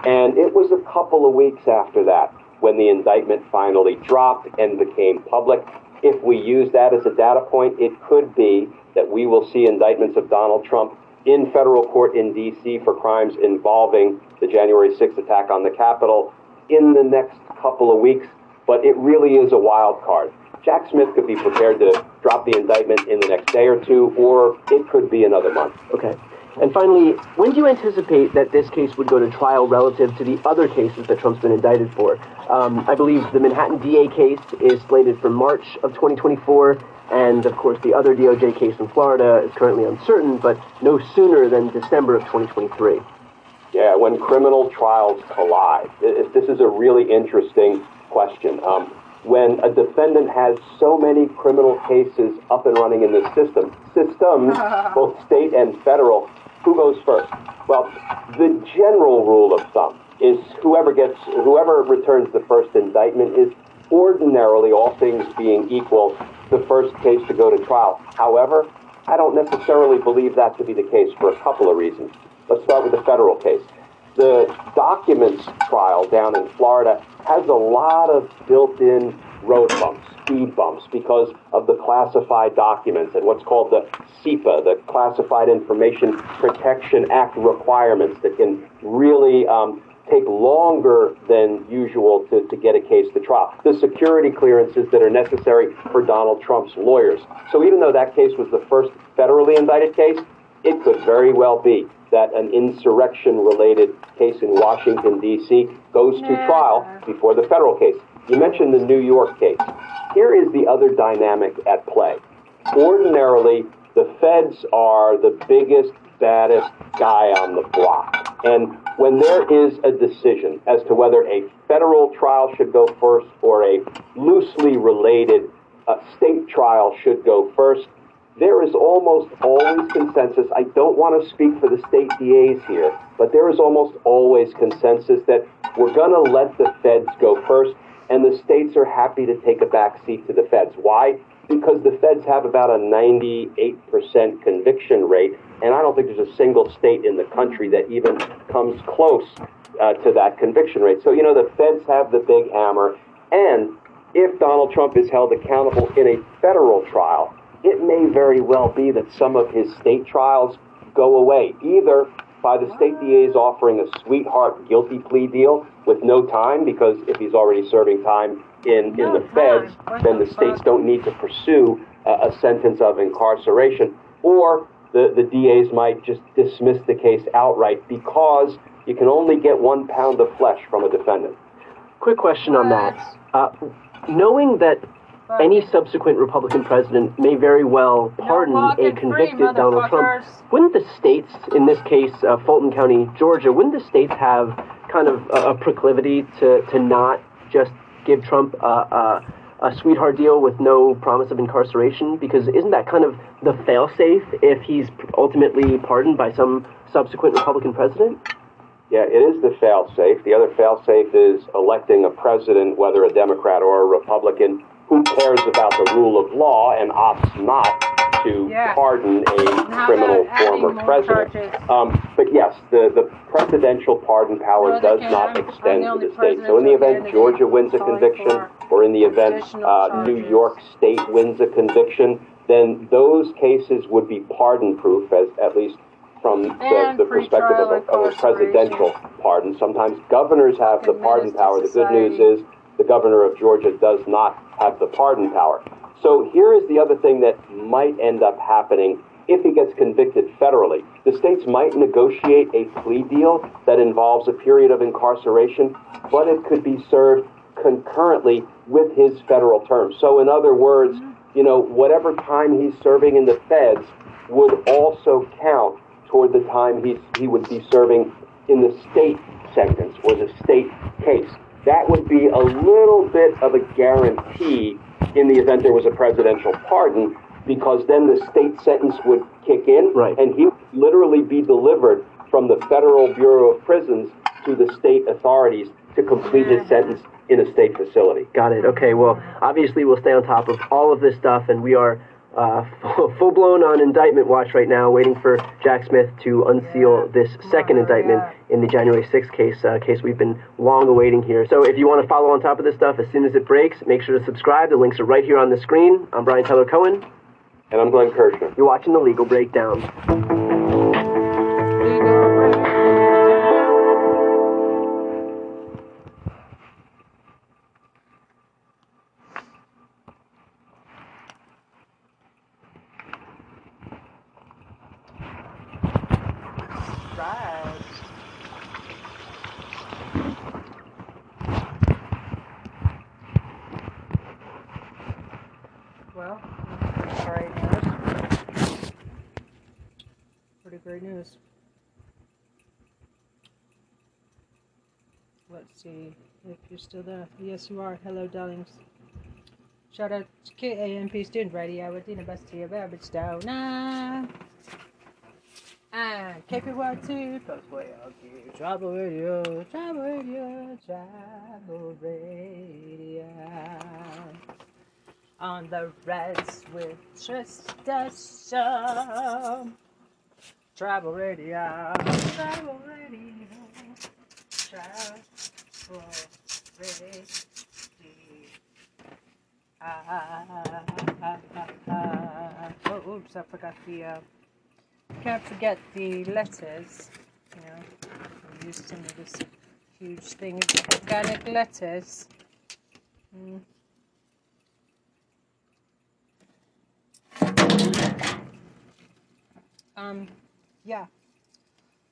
And it was a couple of weeks after that when the indictment finally dropped and became public. If we use that as a data point, it could be that we will see indictments of Donald Trump in federal court in D.C. for crimes involving the January 6th attack on the Capitol in the next couple of weeks, but it really is a wild card. Jack Smith could be prepared to drop the indictment in the next day or two, or it could be another month. Okay. And finally, when do you anticipate that this case would go to trial relative to the other cases that Trump's been indicted for? Um, I believe the Manhattan DA case is slated for March of 2024, and of course the other DOJ case in Florida is currently uncertain, but no sooner than December of 2023. Yeah, when criminal trials collide, i- i- this is a really interesting question. Um, when a defendant has so many criminal cases up and running in the system, systems, <laughs> both state and federal, who goes first? Well, the general rule of thumb is whoever gets, whoever returns the first indictment is ordinarily, all things being equal, the first case to go to trial. However, I don't necessarily believe that to be the case for a couple of reasons. Let's start with the federal case. The documents trial down in Florida has a lot of built-in road bumps, speed bumps, because of the classified documents and what's called the CIPA, the Classified Information Protection Act requirements that can really um, take longer than usual to, to get a case to trial. The security clearances that are necessary for Donald Trump's lawyers. So even though that case was the first federally indicted case, it could very well be that an insurrection related case in Washington, D.C. goes to trial before the federal case. You mentioned the New York case. Here is the other dynamic at play. Ordinarily, the feds are the biggest, baddest guy on the block. And when there is a decision as to whether a federal trial should go first or a loosely related uh, state trial should go first, there is almost always consensus. I don't want to speak for the state DAs here, but there is almost always consensus that we're going to let the feds go first, and the states are happy to take a back seat to the feds. Why? Because the feds have about a 98% conviction rate, and I don't think there's a single state in the country that even comes close uh, to that conviction rate. So, you know, the feds have the big hammer, and if Donald Trump is held accountable in a federal trial, it may very well be that some of his state trials go away, either by the state DAs offering a sweetheart guilty plea deal with no time, because if he's already serving time in, in the feds, then the the states don't need to pursue a, a sentence of incarceration, or the, the DAs might just dismiss the case outright because you can only get one pound of flesh from a defendant. Quick question on that. Uh, knowing that any subsequent Republican president may very well pardon walking a free, convicted Donald Trump, wouldn't the states, in this case, uh, Fulton County, Georgia, wouldn't the states have kind of a, a proclivity to, to not just give Trump a, a, a sweetheart deal with no promise of incarceration? Because isn't that kind of the failsafe if he's ultimately pardoned by some subsequent Republican president? Yeah, it is the fail-safe. The other fail-safe is electing a president, whether a Democrat or a Republican, who cares about the rule of law and opts not to Yeah. pardon a criminal former president. Um, but yes, the, the presidential pardon power No, does I'm extend the to the state. So in the event Georgia wins a conviction, or in the event uh, New. York State wins a conviction, then those cases would be pardon-proof, as at least from the, the perspective of a, of a presidential pardon. Sometimes governors have the pardon power. The good news is the governor of Georgia does not have the pardon power. So here is the other thing that might end up happening if he gets convicted federally. The states might negotiate a plea deal that involves a period of incarceration, but it could be served concurrently with his federal term. So in other words, you know, whatever time he's serving in the feds would also count toward the time he's, he would be serving in the state sentence or the state case. That would be a little bit of a guarantee in the event there was a presidential pardon, because then the state sentence would kick in, Right. and he would literally be delivered from the Federal Bureau of Prisons to the state authorities to complete his sentence in a state facility. Got it. Okay. Well, obviously, we'll stay on top of all of this stuff, and we are uh, <laughs> full blown on indictment watch right now, waiting for Jack Smith to unseal this second Oh, indictment yeah. in the January 6th case, uh, case we've been long awaiting here. So, if you want to follow on top of this stuff as soon as it breaks, make sure to subscribe. The links are right here on the screen. I'm Brian Tyler Cohen. And I'm Glenn Kirschner. You're watching the Legal Breakdown. See if you're still there. Yes, you are. Hello, darlings. Shout out to KAMP Student Radio with Dina Bestia Babbage Down. And KPY2 plus way out here. Travel radio, travel radio, travel radio. On the reds with Trista Show. Travel radio, travel radio, travel Oh, oops, I forgot the. Uh, can't forget the letters. You know, I used of this huge thing of organic letters. Mm. Um, yeah,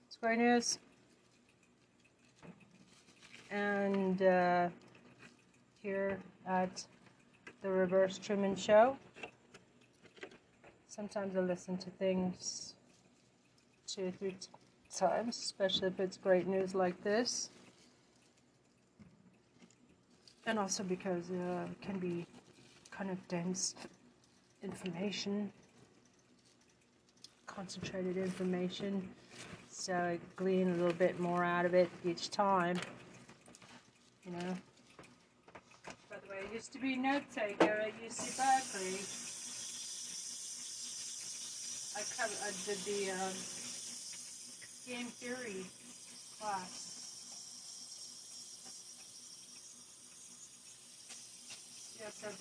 square news. And uh, here at the Reverse Truman Show. Sometimes I listen to things two or three times, especially if it's great news like this. And also because uh, it can be kind of dense information, concentrated information, so I glean a little bit more out of it each time. You know. By the way, I used to be note taker at UC Berkeley. I I did the um, game theory class. You have to have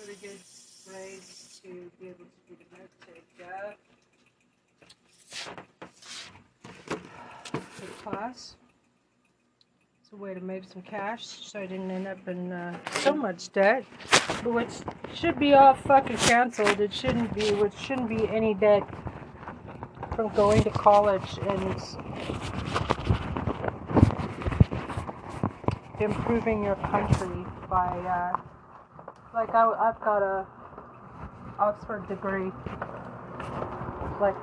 really good grades to be able to be the note taker. For class. It's a way to make some cash so I didn't end up in uh, so much debt. Which should be all fucking canceled. It shouldn't be, which shouldn't be any debt from going to college and improving your country by, uh, like I, I've got a Oxford degree, like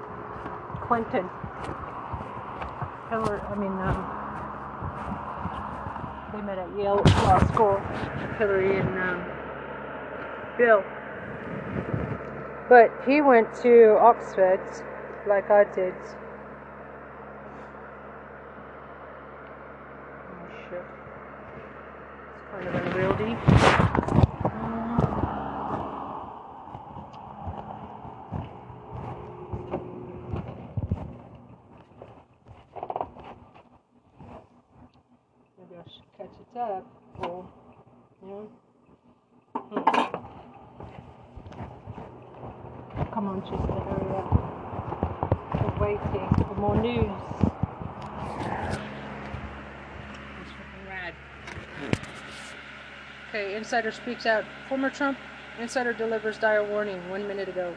Clinton. Hillary, I mean, um, they met at Yale Law School, Hillary and um, Bill. But he went to Oxford, like I did. Oh shit. It's kind of unwieldy. Maybe I should catch it up. Or, you know. Hmm. Come on, Chester, hurry up. We're waiting for more news. It's fucking rad. Okay, insider speaks out. Former Trump insider delivers dire warning one minute ago.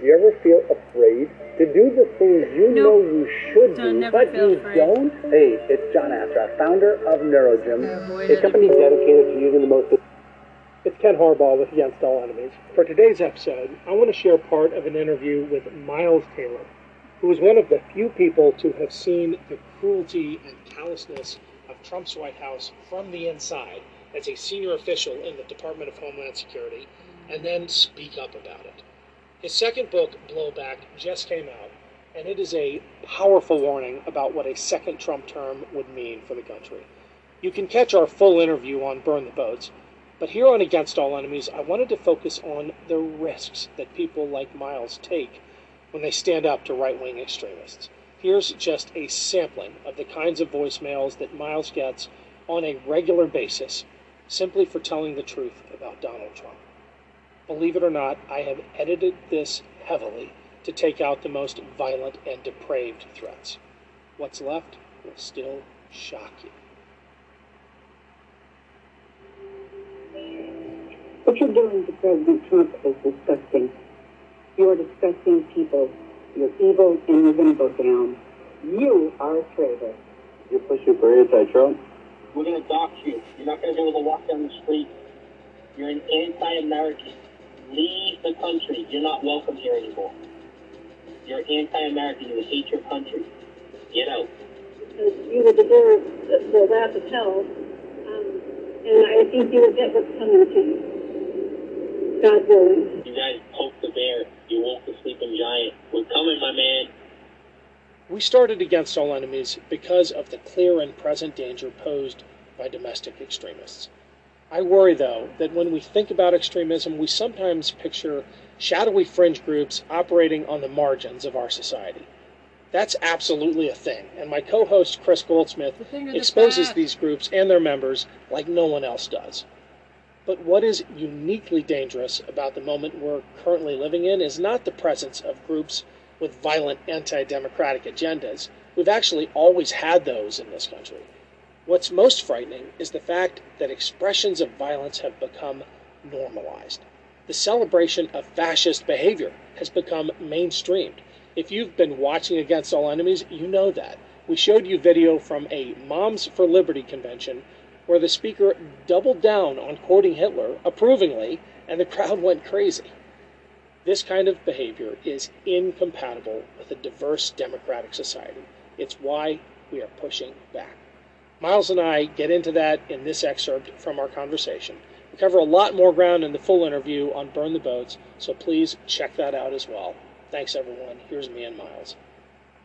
Do you ever feel afraid to do the things you Nope. know you should Don't do, never but you afraid. don't? Hey, it's John Assaraf, founder of NeuroGym, oh, Avoid a it. company dedicated to using the most. It's Ken Harbaugh with Against All Enemies. For today's episode, I want to share part of an interview with Miles Taylor, who is one of the few people to have seen the cruelty and callousness of Trump's White House from the inside as a senior official in the Department of Homeland Security, and then speak up about it. His second book, Blowback, just came out, and it is a powerful warning about what a second Trump term would mean for the country. You can catch our full interview on Burn the Boats, but here on Against All Enemies, I wanted to focus on the risks that people like Miles take when they stand up to right wing extremists. Here's just a sampling of the kinds of voicemails that Miles gets on a regular basis simply for telling the truth about Donald Trump. Believe it or not, I have edited this heavily to take out the most violent and depraved threats. What's left will still shock you. What you're doing to President Trump is disgusting. You are disgusting people. You're evil and you're going to go down. You are a traitor. You're pushing for anti-Trump. We're going to dox you. You're not going to be able to walk down the street. You're an anti-American. Leave the country. You're not welcome here anymore. You're anti-American. You hate your country. Get out. You would deserve the, the wrath of hell. Um, and I think you will get what's coming to you. God willing. You guys poked the bear. You woke the sleeping giant. We're coming, my man. We started Against All Enemies because of the clear and present danger posed by domestic extremists. I worry, though, that when we think about extremism, we sometimes picture shadowy fringe groups operating on the margins of our society. That's absolutely a thing, and my co host Chris Goldsmith The thing the exposes these groups and their members like no one else does. But what is uniquely dangerous about the moment we're currently living in is not the presence of groups with violent anti democratic agendas. We've actually always had those in this country. What's most frightening is the fact that expressions of violence have become normalized. The celebration of fascist behavior has become mainstreamed. If you've been watching Against All Enemies, you know that. We showed you video from a Moms for Liberty convention where the speaker doubled down on quoting Hitler approvingly, and the crowd <laughs> went crazy. This kind of behavior is incompatible with a diverse democratic society. It's why we are pushing back. Miles and I get into that in this excerpt from our conversation. We cover a lot more ground in the full interview on Burn the Boats, so please check that out as well. Thanks, everyone. Here's me and Miles.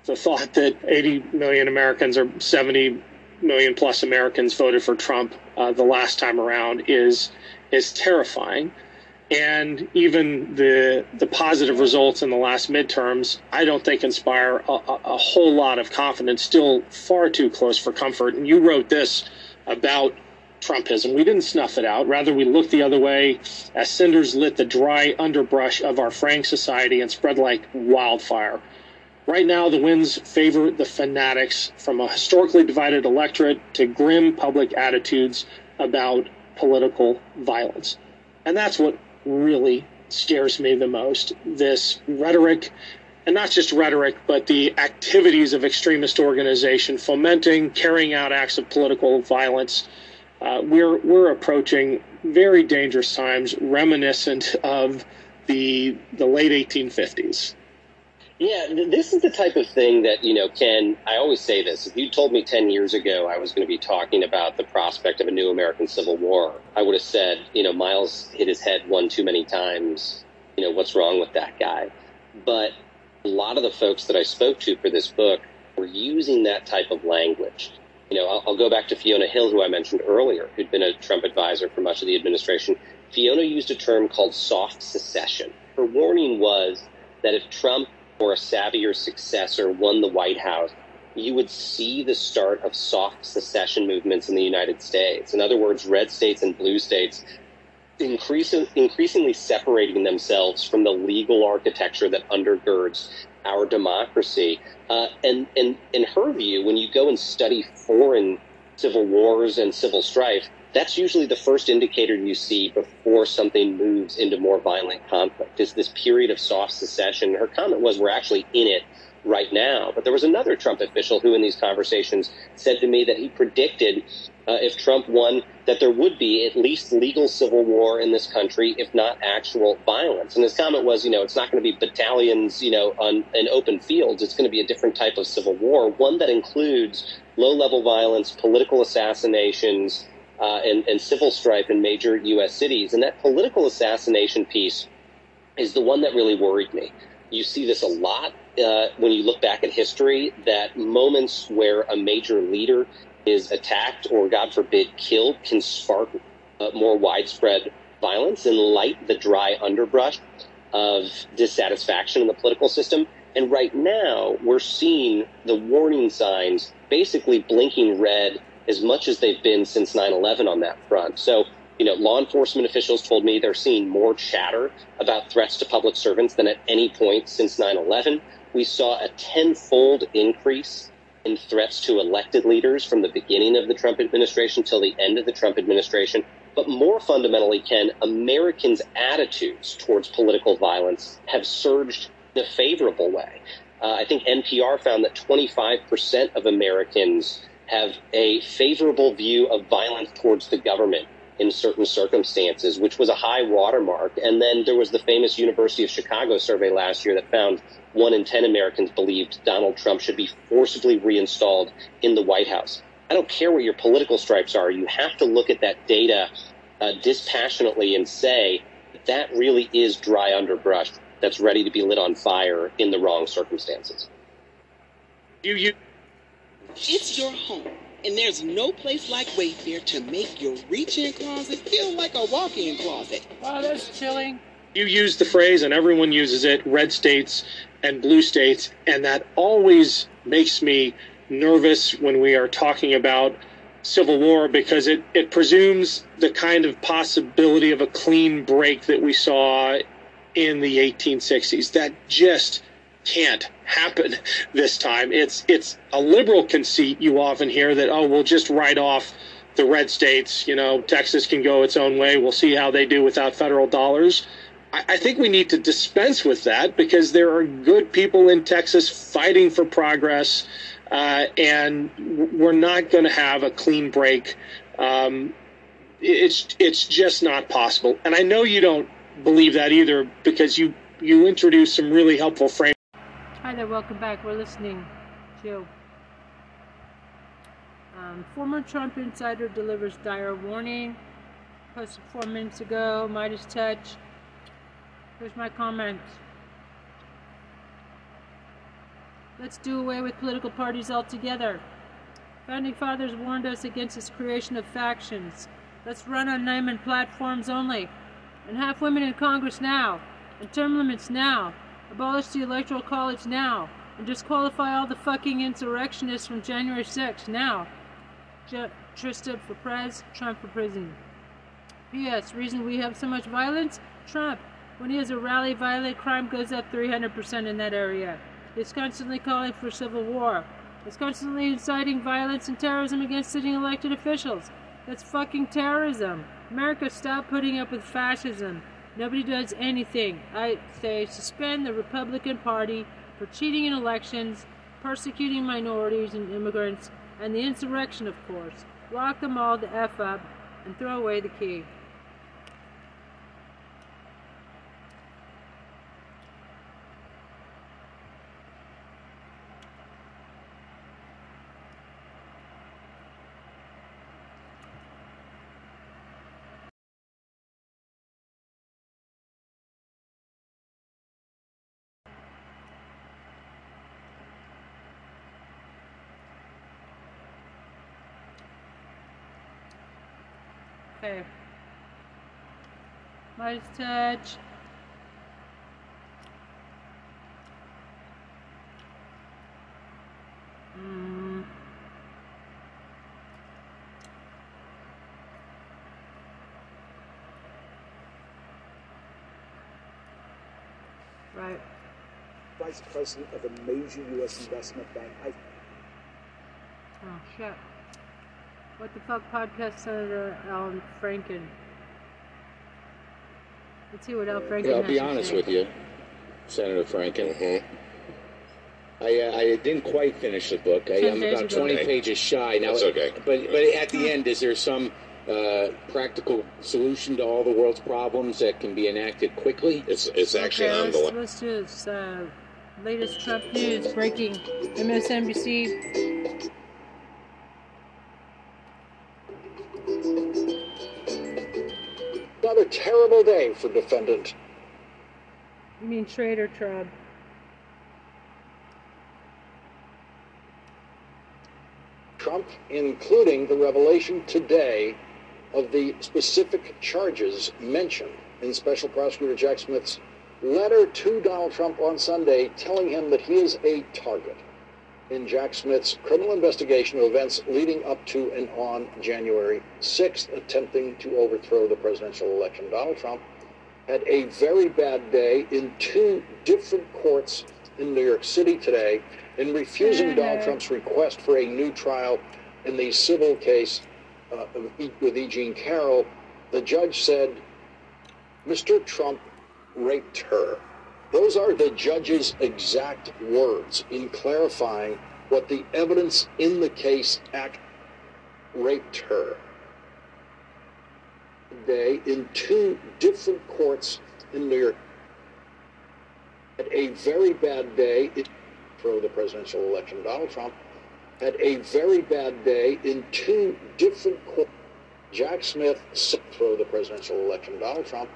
The thought that 80 million Americans or 70 million plus Americans voted for Trump uh, the last time around is is terrifying and even the the positive results in the last midterms, I don't think inspire a, a, a, whole lot of confidence. Still far too close for comfort. And you wrote this about Trumpism. We didn't snuff it out. Rather, we looked the other way as cinders lit the dry underbrush of our frank society and spread like wildfire. Right now, the winds favor the fanatics from a historically divided electorate to grim public attitudes about political violence. And that's what really scares me the most. This rhetoric, and not just rhetoric, but the activities of extremist organization fomenting, carrying out acts of political violence. Uh, we're we're approaching very dangerous times, reminiscent of the the late 1850s. Yeah, this is the type of thing that, you know, Ken, I always say this. If you told me 10 years ago I was going to be talking about the prospect of a new American Civil War, I would have said, you know, Miles hit his head one too many times. You know, what's wrong with that guy? But a lot of the folks that I spoke to for this book were using that type of language. You know, I'll, I'll go back to Fiona Hill, who I mentioned earlier, who'd been a Trump advisor for much of the administration. Fiona used a term called soft secession. Her warning was that if Trump or a savvier successor won the White House, you would see the start of soft secession movements in the United States. In other words, red states and blue states increasing, increasingly separating themselves from the legal architecture that undergirds our democracy. Uh, and, and in her view, when you go and study foreign civil wars and civil strife, that's usually the first indicator you see before something moves into more violent conflict is this period of soft secession. Her comment was, we're actually in it right now. But there was another Trump official who in these conversations said to me that he predicted uh, if Trump won that there would be at least legal civil war in this country, if not actual violence. And his comment was, you know, it's not going to be battalions, you know, on in open fields. It's going to be a different type of civil war, one that includes low level violence, political assassinations, uh, and, and civil strife in major U.S. cities. And that political assassination piece is the one that really worried me. You see this a lot uh, when you look back at history that moments where a major leader is attacked or, God forbid, killed can spark uh, more widespread violence and light the dry underbrush of dissatisfaction in the political system. And right now, we're seeing the warning signs basically blinking red as much as they've been since 9-11 on that front. So, you know, law enforcement officials told me they're seeing more chatter about threats to public servants than at any point since 9-11. We saw a tenfold increase in threats to elected leaders from the beginning of the Trump administration till the end of the Trump administration. But more fundamentally, Ken, Americans' attitudes towards political violence have surged in a favorable way. Uh, I think NPR found that 25% of Americans have a favorable view of violence towards the government in certain circumstances, which was a high watermark. And then there was the famous University of Chicago survey last year that found one in 10 Americans believed Donald Trump should be forcibly reinstalled in the White House. I don't care what your political stripes are. You have to look at that data uh, dispassionately and say that, that really is dry underbrush that's ready to be lit on fire in the wrong circumstances. You, you, it's your home, and there's no place like Wayfair to make your reach-in closet feel like a walk-in closet. Wow, that's chilling. You use the phrase, and everyone uses it, red states and blue states, and that always makes me nervous when we are talking about civil war because it, it presumes the kind of possibility of a clean break that we saw in the 1860s. That just can't happen this time. It's it's a liberal conceit you often hear that oh we'll just write off the red states. You know Texas can go its own way. We'll see how they do without federal dollars. I, I think we need to dispense with that because there are good people in Texas fighting for progress, uh, and we're not going to have a clean break. Um, it's it's just not possible, and I know you don't believe that either because you you introduced some really helpful frame. Hi there, welcome back. We're listening to um, former Trump insider delivers dire warning. Posted four minutes ago. Midas touch. Here's my comment. Let's do away with political parties altogether. Founding fathers warned us against this creation of factions. Let's run on name and platforms only. And have women in Congress now. And term limits now. Abolish the Electoral College now. And disqualify all the fucking insurrectionists from January 6th now. J- Trista for Prez, Trump for prison. P.S. Reason we have so much violence? Trump. When he has a rally, violent crime goes up 300% in that area. He's constantly calling for civil war. He's constantly inciting violence and terrorism against sitting elected officials. That's fucking terrorism. America, stop putting up with fascism. Nobody does anything. I say suspend the Republican Party for cheating in elections, persecuting minorities and immigrants, and the insurrection, of course. Lock them all the F up and throw away the key. Okay. Midas touch. Mm. Right. Vice president of a major U.S. investment bank. I Oh shit. What the fuck podcast Senator Alan Franken? Let's see what Al Franken Yeah, I'll has be to honest say. with you, Senator Franken. I, uh, I didn't quite finish the book. I, Ten am about 20 Okay. pages shy now. That's okay. But but at the end, is there some uh, practical solution to all the world's problems that can be enacted quickly? It's it's actually Okay, on the li- let's do this. Uh, latest Trump news breaking MSNBC. Terrible day for defendant You mean traitor Trump? Trump, including the revelation today of the specific charges mentioned in Special Prosecutor Jack Smith's letter to Donald Trump on Sunday, telling him that he is a target in Jack Smith's criminal investigation of events leading up to and on January 6th, attempting to overthrow the presidential election. Donald Trump had a very bad day in two different courts in New York City today in refusing Donald Trump's request for a new trial in the civil case uh, with E. Jean Carroll. The judge said, Mr. Trump raped her. Those are the judge's exact words in clarifying what the evidence in the case act raped her. Day in two different courts in New York. Had a very bad day for the presidential election. Donald Trump had a very bad day in two different courts. Jack Smith for the presidential election. Donald Trump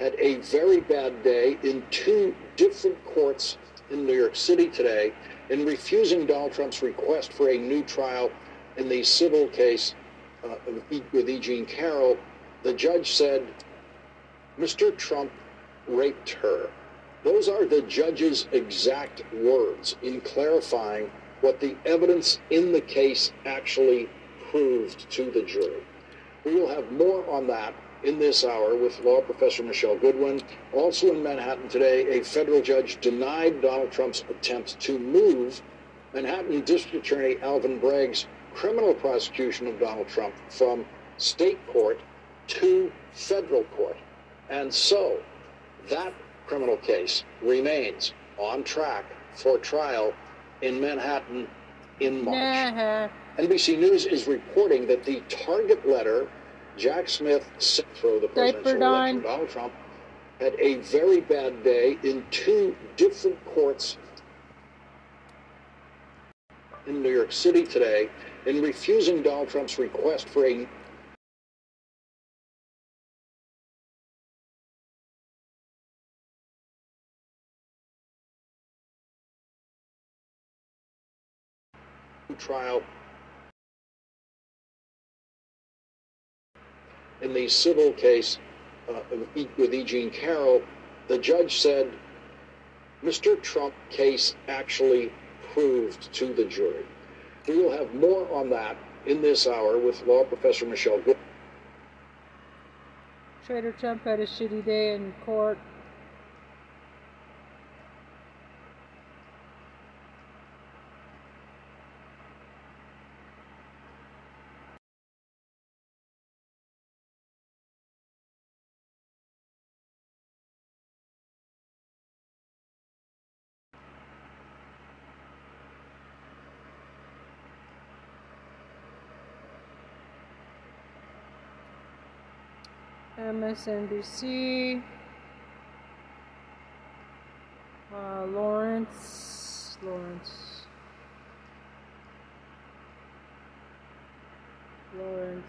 had a very bad day in two different courts in New York City today in refusing Donald Trump's request for a new trial in the civil case uh, with E. Jean Carroll. The judge said, Mr. Trump raped her. Those are the judge's exact words in clarifying what the evidence in the case actually proved to the jury. We will have more on that in this hour with law professor Michelle Goodwin. Also in Manhattan today, a federal judge denied Donald Trump's attempt to move Manhattan District Attorney Alvin Bragg's criminal prosecution of Donald Trump from state court to federal court. And so, that criminal case remains on track for trial in Manhattan in March. Mm-hmm. Nah. NBC News is reporting that the target letter Jack Smith for the presidential election, Donald Trump, had a very bad day in two different courts in New York City today in refusing Donald Trump's request for a trial in the civil case uh, with E. Jean Carroll, the judge said Mr. Trump case actually proved to the jury. We will have more on that in this hour with law professor Michelle Good. Trader Trump had a shitty day in court. MSNBC. Uh, Lawrence. Lawrence. Lawrence.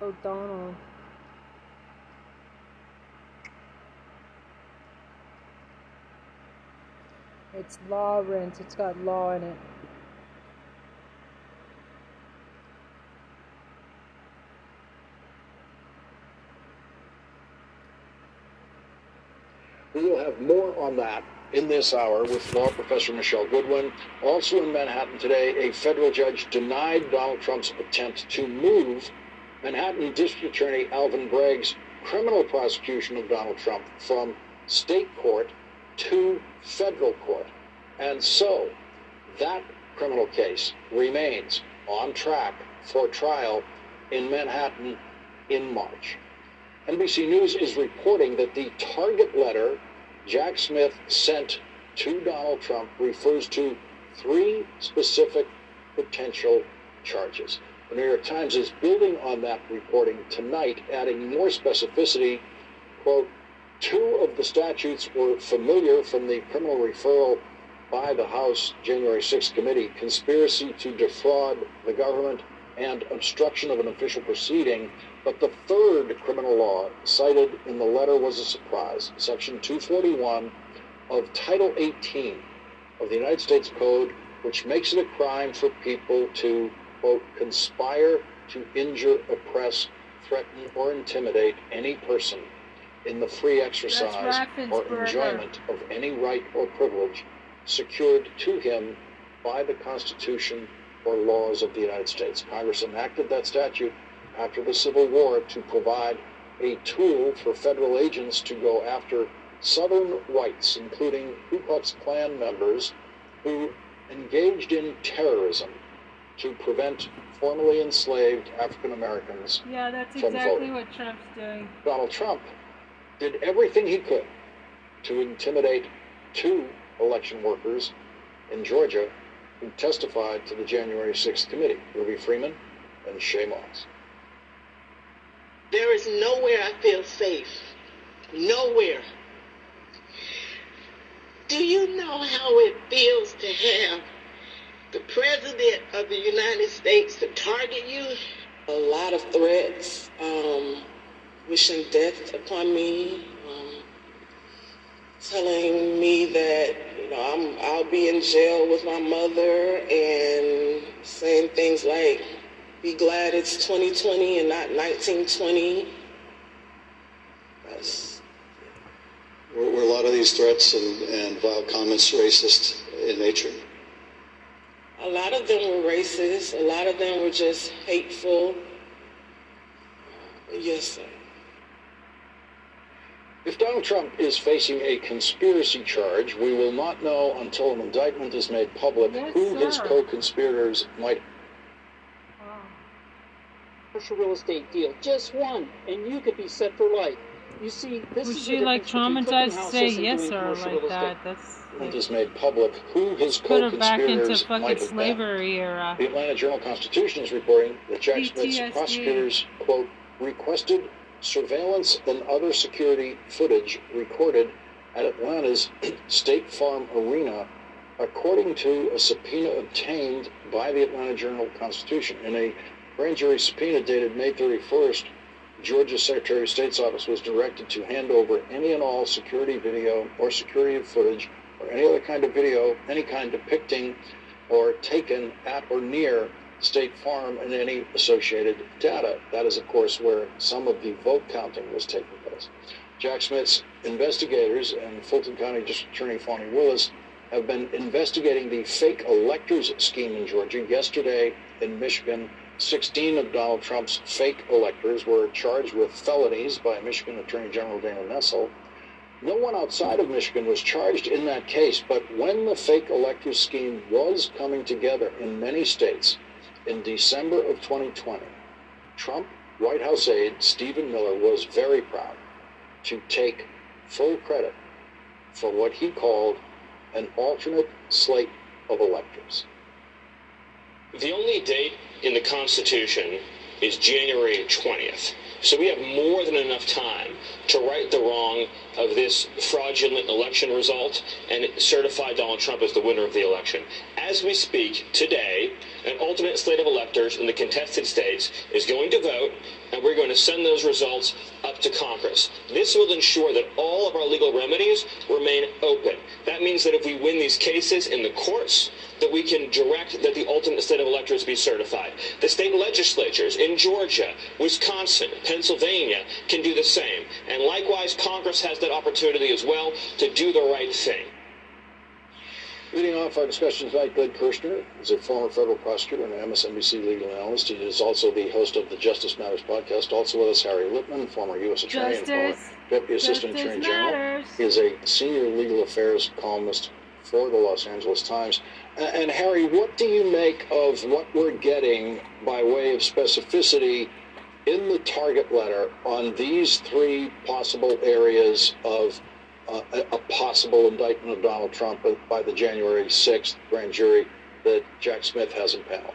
O'Donnell. It's Lawrence. It's got law in it. We will have more on that in this hour with law professor Michelle Goodwin. Also in Manhattan today, a federal judge denied Donald Trump's attempt to move Manhattan District Attorney Alvin Bragg's criminal prosecution of Donald Trump from state court to federal court. And so that criminal case remains on track for trial in Manhattan in March. NBC News is reporting that the target letter Jack Smith sent to Donald Trump refers to three specific potential charges. The New York Times is building on that reporting tonight, adding more specificity. Quote, two of the statutes were familiar from the criminal referral by the House January 6th committee conspiracy to defraud the government and obstruction of an official proceeding. But the third criminal law cited in the letter was a surprise. Section 241 of Title 18 of the United States Code, which makes it a crime for people to, quote, conspire to injure, oppress, threaten, or intimidate any person in the free exercise or enjoyment of any right or privilege secured to him by the Constitution or laws of the United States. Congress enacted that statute after the Civil War to provide a tool for federal agents to go after Southern whites, including Ku Klux Klan members, who engaged in terrorism to prevent formerly enslaved African Americans Yeah, that's exactly voting. what Trump's doing. Donald Trump did everything he could to intimidate two election workers in Georgia who testified to the January 6th committee, Ruby Freeman and Shay Moss. There is nowhere I feel safe. Nowhere. Do you know how it feels to have the President of the United States to target you? A lot of threats, um, wishing death upon me, um, telling me that you know I'm, I'll be in jail with my mother, and saying things like, "Be glad it's 2020 and not 1920." That's Were, were a lot of these threats and, and vile comments racist in nature? A lot of them were racist. A lot of them were just hateful. Yes, sir. If Donald Trump is facing a conspiracy charge, we will not know until an indictment is made public Yes, who his co-conspirators might commercial real estate deal, just one, and you could be set for life. You see, this Was is she like difference between traumatized to say yes or like real estate. that? That's indictment is made public who his put her back into fucking might have been. slavery era. The Atlanta Journal-Constitution is reporting that Jack Smith's prosecutors, quote, requested surveillance and other security footage recorded at Atlanta's <clears throat> State Farm Arena, according to a subpoena obtained by the Atlanta Journal-Constitution. In a grand jury subpoena dated May 31st, Georgia Secretary of State's office was directed to hand over any and all security video or security footage or any other kind of video, any kind depicting or taken at or near State Farm and any associated data. That is, of course, where some of the vote counting was taking place. Jack Smith's investigators and Fulton County District Attorney Fani Willis have been investigating the fake electors scheme in Georgia. Yesterday in Michigan, 16 of Donald Trump's fake electors were charged with felonies by Michigan Attorney General Dana Nessel. No one outside of Michigan was charged in that case, but when the fake electors scheme was coming together in many states in December of 2020, Trump White House aide Stephen Miller was very proud to take full credit for what he called an alternate slate of electors. The only date in the Constitution is January 20th. So we have more than enough time to right the wrong of this fraudulent election result and certify Donald Trump as the winner of the election. As we speak today, an ultimate slate of electors in the contested states is going to vote, and we're going to send those results up to Congress. This will ensure that all of our legal remedies remain open. That means that if we win these cases in the courts, that we can direct that the ultimate slate of electors be certified. The state legislatures in Georgia, Wisconsin, Pennsylvania can do the same. And likewise, Congress has that opportunity as well to do the right thing. Leading off our discussion tonight, Glenn Kirschner is a former federal prosecutor and an MSNBC legal analyst. He is also the host of the Justice Matters podcast. Also with us, Harry Litman, former U.S. Attorney and former Deputy Assistant Justice Attorney General. He is a senior legal affairs columnist for the Los Angeles Times. And Harry, what do you make of what we're getting by way of specificity in the target letter on these three possible areas of uh, a, a possible indictment of Donald Trump by the January 6th grand jury that Jack Smith has impaneled?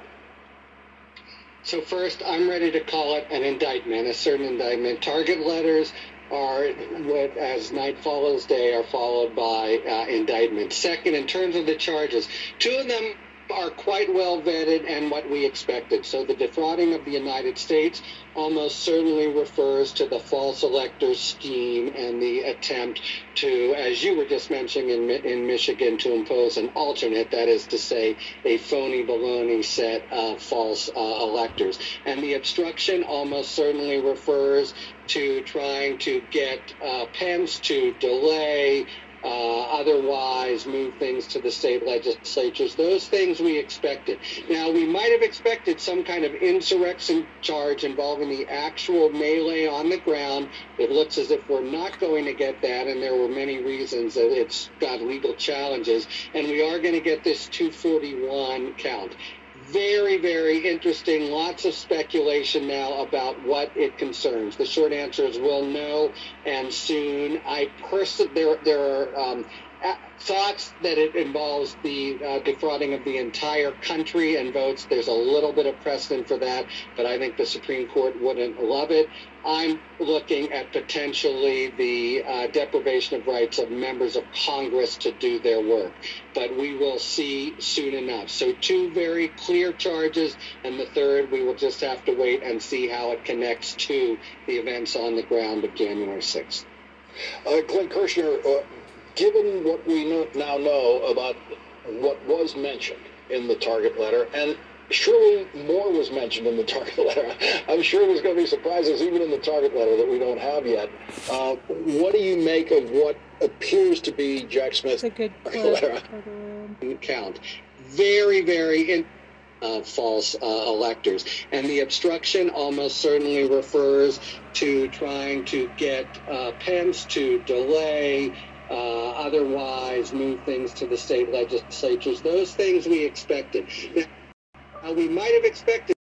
So first, I'm ready to call it an indictment, a certain indictment. Target letters are, what, as night follows day, are followed by uh, indictments. Second, in terms of the charges, two of them are quite well vetted and what we expected. So the defrauding of the United States almost certainly refers to the false electors scheme and the attempt to, as you were just mentioning in, in Michigan, to impose an alternate, that is to say, a phony baloney set of false uh, electors. And the obstruction almost certainly refers to trying to get uh, Pence to delay uh, otherwise move things to the state legislatures. Those things we expected. Now, we might have expected some kind of insurrection charge involving the actual melee on the ground. It looks as if we're not going to get that, and there were many reasons that it's got legal challenges. And we are going to get this 241 count very, very interesting. Lots of speculation now about what it concerns. The short answer is we'll know, and soon. I person there there are um, thoughts that it involves the uh, defrauding of the entire country and votes. There's a little bit of precedent for that, but I think the Supreme Court wouldn't love it. I'm looking at potentially the uh, deprivation of rights of members of Congress to do their work, but we will see soon enough. So, two very clear charges, and the third, we will just have to wait and see how it connects to the events on the ground of January 6th. Uh, Glenn Kirschner, uh, given what we now know about what was mentioned in the target letter, and surely more was mentioned in the target <laughs> letter. I'm sure there's going to be surprises even in the target letter that we don't have yet. Uh, what do you make of what appears to be Jack Smith's target letter? <laughs> count. Very, very in- uh, false uh, electors. And the obstruction almost certainly refers to trying to get uh, Pence to delay, uh, otherwise move things to the state legislatures. Those things we expected. We might have expected.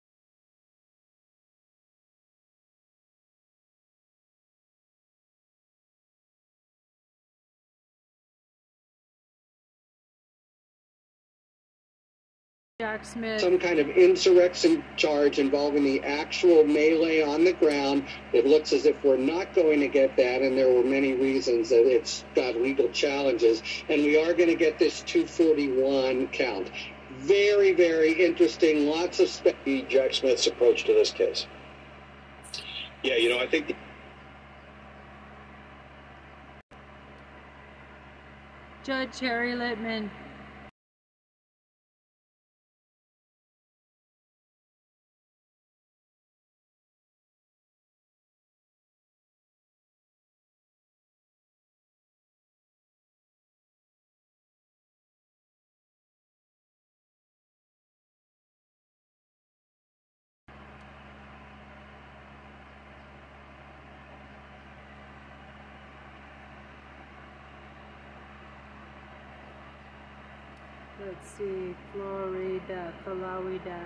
Jack Smith. some kind of insurrection charge involving the actual melee on the ground. It looks as if we're not going to get that, and there were many reasons that it's got legal challenges. And we are going to get this 241 count. Very, very interesting. Lots of spe- Jack Smith's approach to this case. Yeah, you know, I think. Judge Harry Litman. Let's see, Florida, Florida.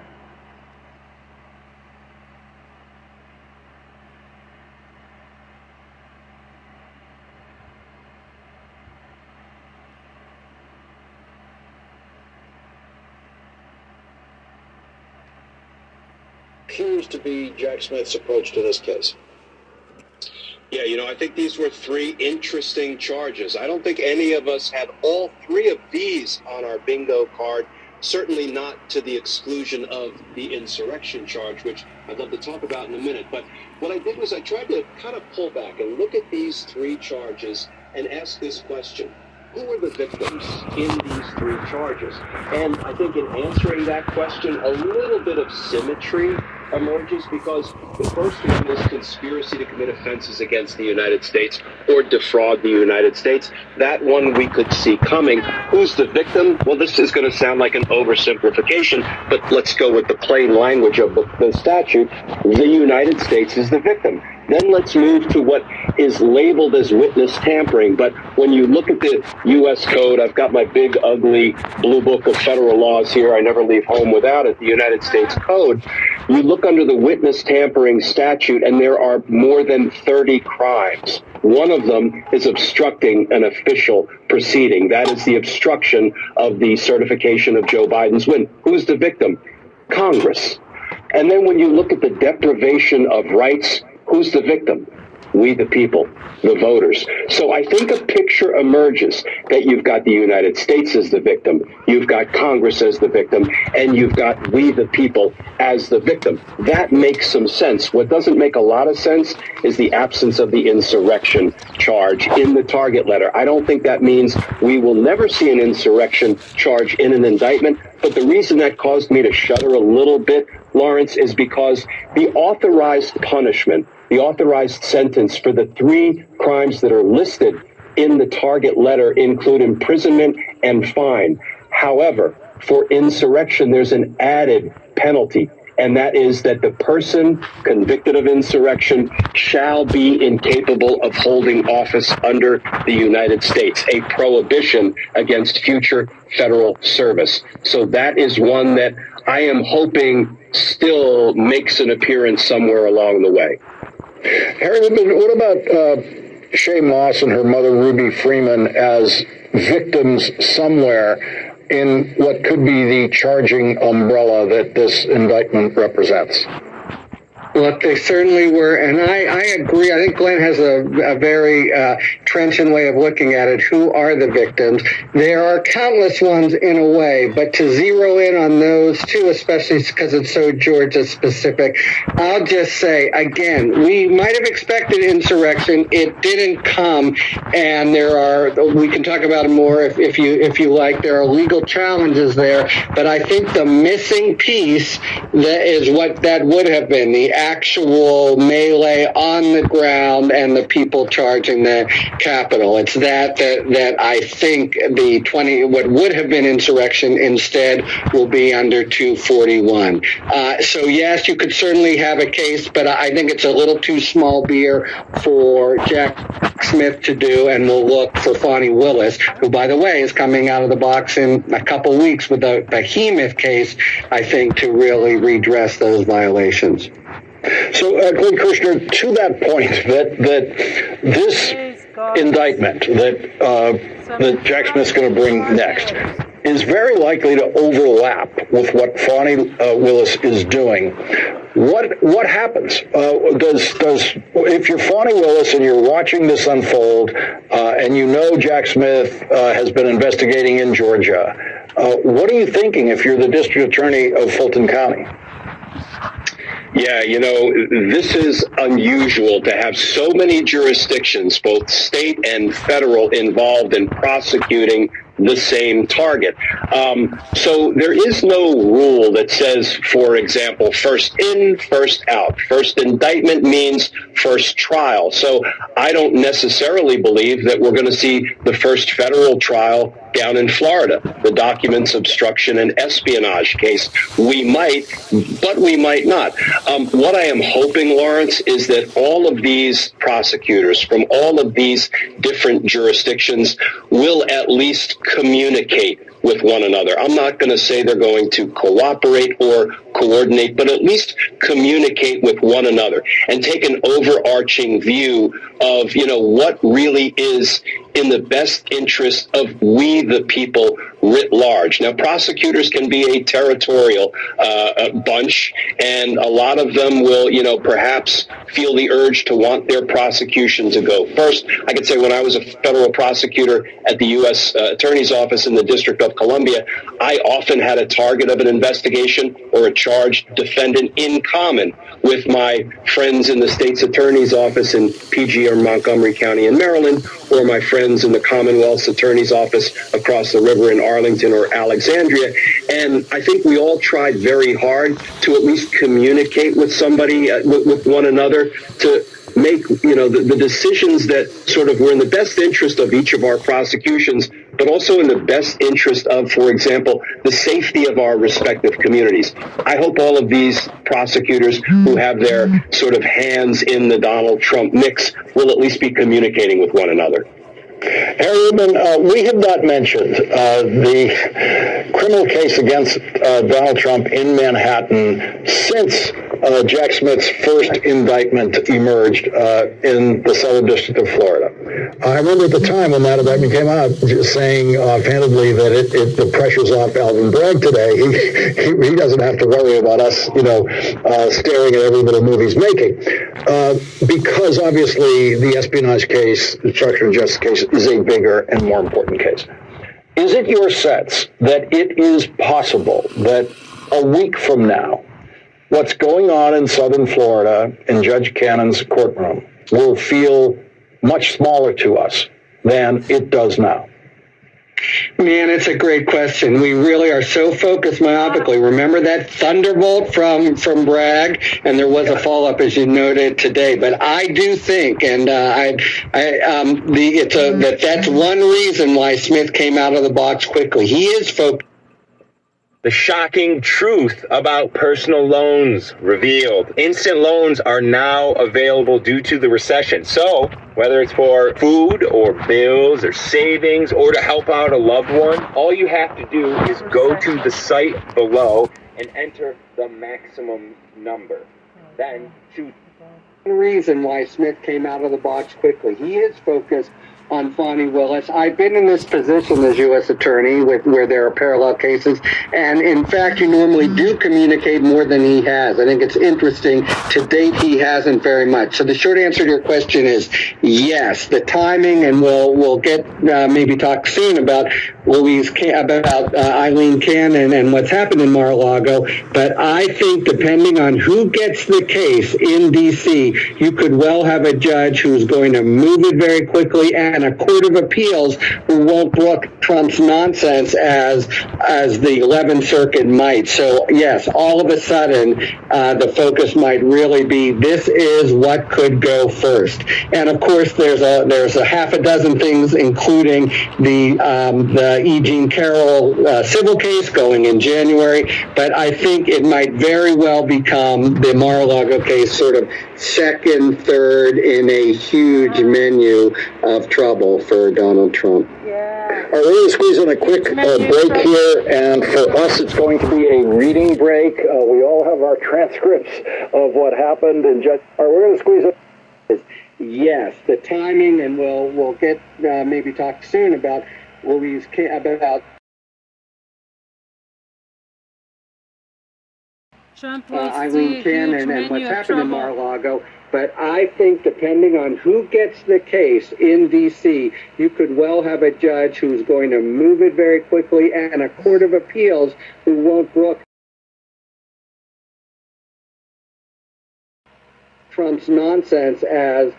Appears to be Jack Smith's approach to this case. Yeah, you know, I think these were three interesting charges. I don't think any of us had all three of these on our bingo card. Certainly not to the exclusion of the insurrection charge, which I'd love to talk about in a minute. But what I did was I tried to kind of pull back and look at these three charges and ask this question. Who are the victims in these three charges? And I think in answering that question, a little bit of symmetry emerges because the first one is conspiracy to commit offenses against the United States or defraud the United States. That one we could see coming. Who's the victim? Well, this is going to sound like an oversimplification, but let's go with the plain language of the, the statute. The United States is the victim. Then let's move to what is labeled as witness tampering. But when you look at the U.S. Code, I've got my big, ugly blue book of federal laws here. I never leave home without it, the United States Code. You look under the witness tampering statute, and there are more than 30 crimes. One of them is obstructing an official proceeding. That is the obstruction of the certification of Joe Biden's win. Who's the victim? Congress. And then when you look at the deprivation of rights, who's the victim? We the people, the voters. So I think a picture emerges that you've got the United States as the victim, you've got Congress as the victim, and you've got we the people as the victim. That makes some sense. What doesn't make a lot of sense is the absence of the insurrection charge in the target letter. I don't think that means we will never see an insurrection charge in an indictment. But the reason that caused me to shudder a little bit, Lawrence, is because the authorized punishment, the authorized sentence for the three crimes that are listed in the target letter include imprisonment and fine. However, for insurrection, there's an added penalty, and that is that the person convicted of insurrection shall be incapable of holding office under the United States, a prohibition against future federal service. So that is one that I am hoping still makes an appearance somewhere along the way. Harry, what about uh, Shay Moss and her mother Ruby Freeman as victims somewhere in what could be the charging umbrella that this indictment represents? Look, they certainly were, and I, I agree. I think Glenn has a, a very uh, trenchant way of looking at it. Who are the victims? There are countless ones in a way, but to zero in on those two, especially because it's so Georgia specific, I'll just say again, we might have expected insurrection. It didn't come, and there are. We can talk about it more if, if you if you like. There are legal challenges there, but I think the missing piece that is what that would have been the actual melee on the ground and the people charging the Capitol. It's that that, that I think the 20, what would have been insurrection instead will be under 241. Uh, so yes, you could certainly have a case, but I think it's a little too small beer for Jack Smith to do, and we'll look for Fani Willis, who, by the way, is coming out of the box in a couple weeks with a behemoth case, I think, to really redress those violations. So, uh, Glenn Kirschner, to that point, that that this indictment that uh, that Jack Smith's going to bring next is very likely to overlap with what Fani uh, Willis is doing. What what happens? Uh, does does if you're Fani Willis and you're watching this unfold, uh, and you know Jack Smith uh, has been investigating in Georgia, uh, what are you thinking if you're the district attorney of Fulton County? Yeah, you know, this is unusual to have so many jurisdictions, both state and federal, involved in prosecuting the same target. Um, so there is no rule that says, for example, first in, first out. First indictment means first trial. So I don't necessarily believe that we're going to see the first federal trial down in Florida, the documents obstruction and espionage case. We might, but we might not. Um, what I am hoping, Lawrence, is that all of these prosecutors from all of these different jurisdictions will at least communicate with one another. I'm not going to say they're going to cooperate or coordinate, but at least communicate with one another and take an overarching view of, you know, what really is in the best interest of we the people writ large. Now, prosecutors can be a territorial uh, bunch, and a lot of them will, you know, perhaps feel the urge to want their prosecution to go first. I could say when I was a federal prosecutor at the U.S. Uh, Attorney's Office in the District of Columbia, I often had a target of an investigation or a charged defendant in common with my friends in the state's attorney's office in PG or Montgomery County in Maryland, or my friends in the Commonwealth's attorney's office across the river in Arlington or Alexandria. And I think we all tried very hard to at least communicate with somebody, uh, with, with one another, to make you know the, the decisions that sort of were in the best interest of each of our prosecutions but also in the best interest of for example the safety of our respective communities. I hope all of these prosecutors who have their sort of hands in the donald trump mix will at least be communicating with one another Harry Rubin, uh, we have not mentioned uh, the criminal case against uh, Donald Trump in Manhattan since uh, Jack Smith's first indictment emerged uh, in the Southern District of Florida. I remember at the time when that indictment came out, saying offhandedly that it, it, the pressure's off Alvin Bragg today. <laughs> He, he, he, doesn't have to worry about us, you know, uh, staring at every little move he's making. Uh, because obviously the espionage case, the obstruction of justice case, is a bigger and more important case. Is it your sense that it is possible that a week from now, what's going on in southern Florida in Judge Cannon's courtroom will feel much smaller to us than it does now? Man, it's a great question. We really are so focused myopically. Remember that thunderbolt from from Bragg, and there was a follow up, as you noted today. But I do think, and uh, I, I, um, the it's a that that's one reason why Smith came out of the box quickly. He is focused the shocking truth about personal loans revealed. Instant loans are now available due to the recession. So, whether it's for food or bills or savings or to help out a loved one, all you have to do is go to the site below and enter the maximum number. Then choose. The reason why Smith came out of the box quickly. He is focused on Fani Willis. I've been in this position as U.S. Attorney with where there are parallel cases, and in fact, you normally do communicate more than he has. I think it's interesting. To date, he hasn't very much. So the short answer to your question is yes. The timing, and we'll we'll get uh, maybe talk soon about Louise about uh, Aileen Cannon and what's happened in Mar-a-Lago. But I think depending on who gets the case in D.C., you could well have a judge who's going to move it very quickly and and a court of appeals who won't brook Trump's nonsense as as the 11th Circuit might. So yes, all of a sudden, uh, the focus might really be this is what could go first. And of course, there's a there's a half a dozen things, including the um, the E. Jean Carroll uh, civil case going in January. But I think it might very well become the Mar-a-Lago case, sort of second, third in a huge menu of trouble for Donald Trump. All right, we're going to squeeze in a quick uh, break here, and for us, it's going to be a reading break. Uh, we all have our <laughs> transcripts of what happened, and just, all right, we're going to squeeze in. Yes, the timing, and we'll we'll get uh, maybe talk soon about Louise Ca- about Trump uh, wants to see Aileen a Cannon and what's of happened in. Mar-a-Lago. But I think depending on who gets the case in D.C., you could well have a judge who's going to move it very quickly and a court of appeals who won't brook Trump's nonsense as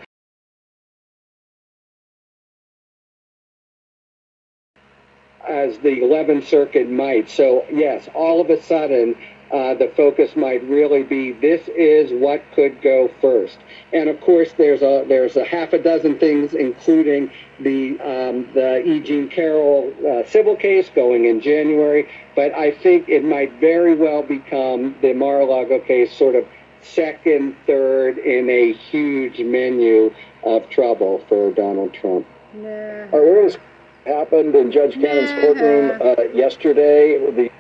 as the 11th Circuit might. So yes, all of a sudden, uh, the focus might really be this is what could go first. And of course, there's a there's a half a dozen things, including the um, the E. Jean Carroll uh, civil case going in January. But I think it might very well become the Mar-a-Lago case, sort of second, third in a huge menu of trouble for Donald Trump. All right, we're happened in Judge Cannon's courtroom uh, yesterday. The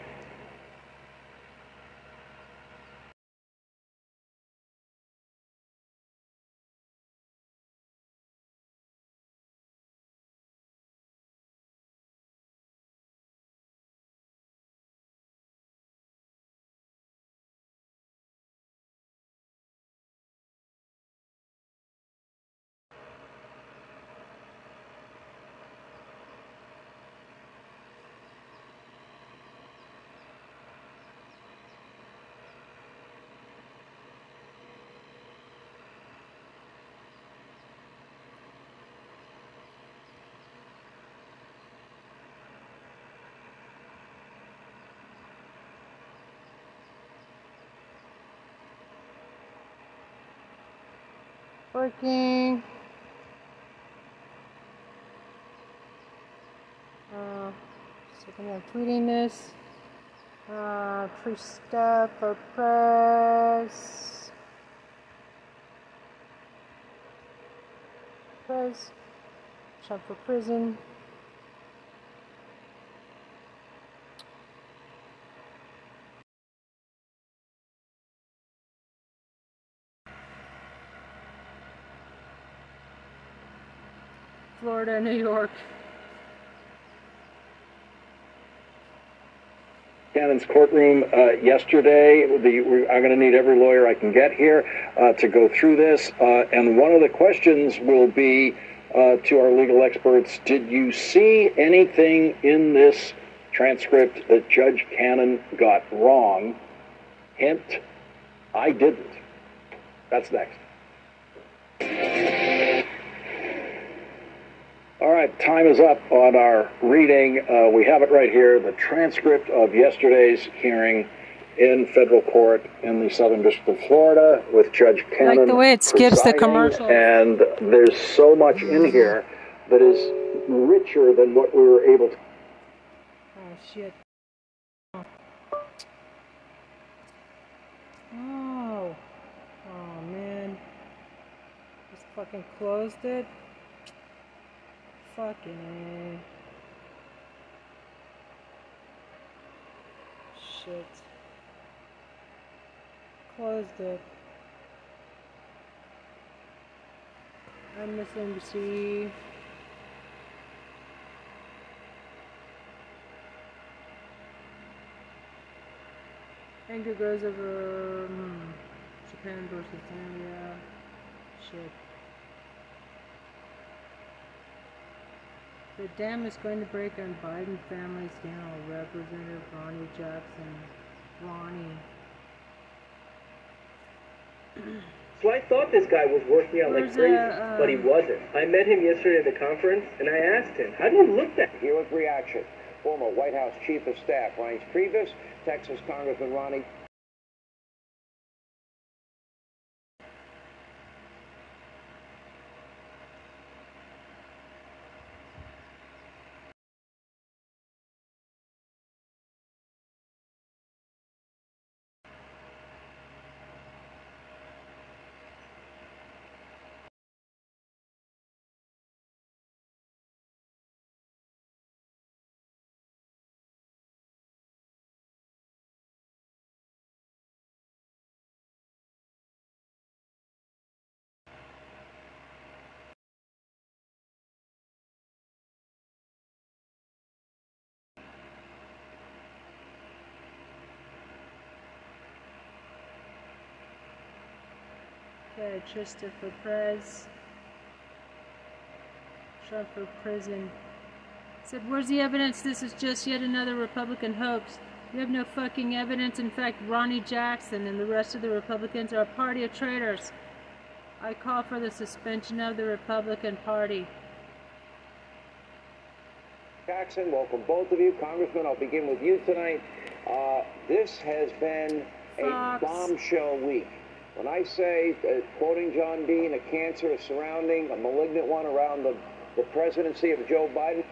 Working. Uh, second I'm tweeting this. Uh, pre-step for press. Press. Trump for prison. Florida, New York. Cannon's courtroom uh, yesterday. The, I'm going to need every lawyer I can get here uh, to go through this. Uh, and one of the questions will be uh, to our legal experts Did you see anything in this transcript that Judge Cannon got wrong? Hint, I didn't. That's next. All right, time is up on our reading. Uh, we have it right here the transcript of yesterday's hearing in federal court in the Southern District of Florida with Judge Cannon. Like the way it skips the presiding, commercial. And there's so much in here that is richer than what we were able to. Oh shit. Oh. Oh man. Just fucking closed it. Fucking A. Shit. Closed it. MSNBC. Anger grows over hmm, Japan versus Zambia. Shit. The dam is going to break on Biden family scandal. Representative Ronny Jackson. Ronny. <clears throat> So I thought this guy was working out like Where's, crazy, uh, but he wasn't. I met him yesterday at the conference, and I asked him, "How do you look that?" Here with reaction, former White House Chief of Staff Reince Priebus, Texas Congressman Ronny Okay, Trista for Prez. Trump for prison. Said, where's the evidence this is just yet another Republican hoax? We have no fucking evidence. In fact, Ronny Jackson and the rest of the Republicans are a party of traitors. I call for the suspension of the Republican Party. Jackson, welcome both of you. Congressman, I'll begin with you tonight. Uh, this has been a bombshell week. When I say, uh, quoting John Dean, a cancer is surrounding, a malignant one around the, the presidency of Joe Biden,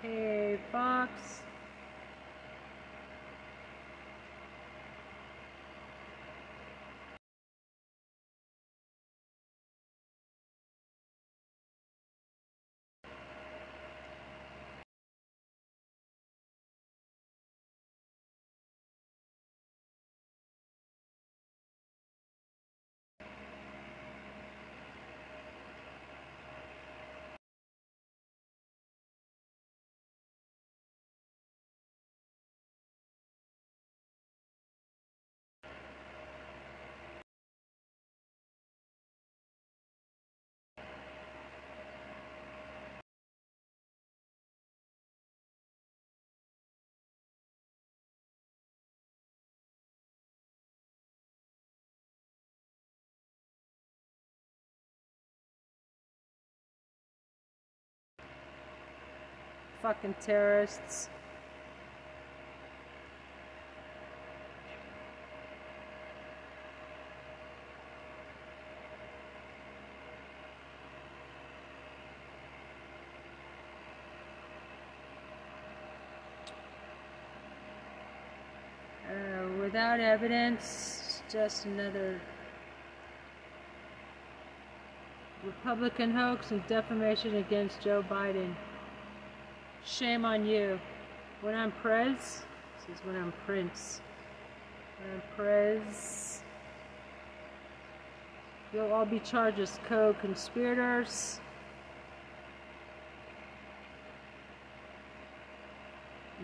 Hey, Fox. Fucking terrorists. Uh, without evidence, just another Republican hoax and defamation against Joe Biden. Shame on you. When I'm Prez, this is when I'm Prince. When I'm Prez, you'll all be charged as co-conspirators.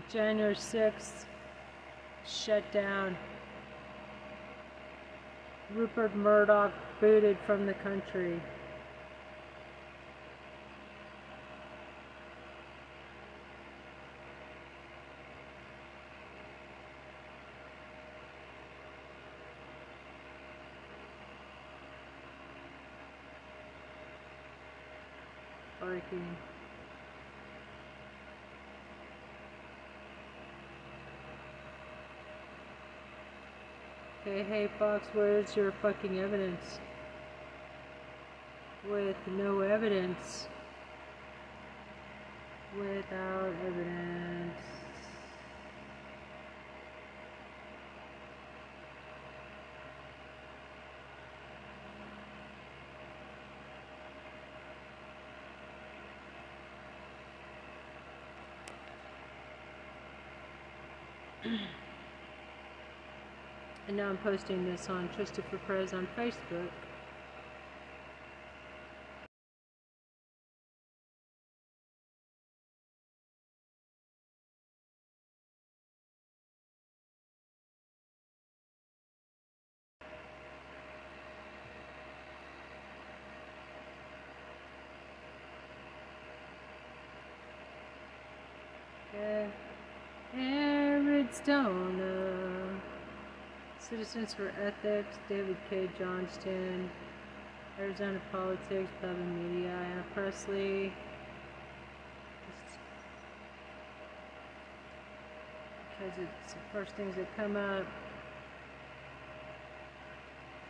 January 6th, shut down. Rupert Murdoch booted from the country. Hey, Fox, where's your fucking evidence? With no evidence. Without evidence. And now I'm posting this on Trista for Prez on Facebook. Yeah. Arizona. Citizens for Ethics, David Cay Johnston, Arizona Politics, Public Media, Ayanna Pressley. Because it's the first things that come up.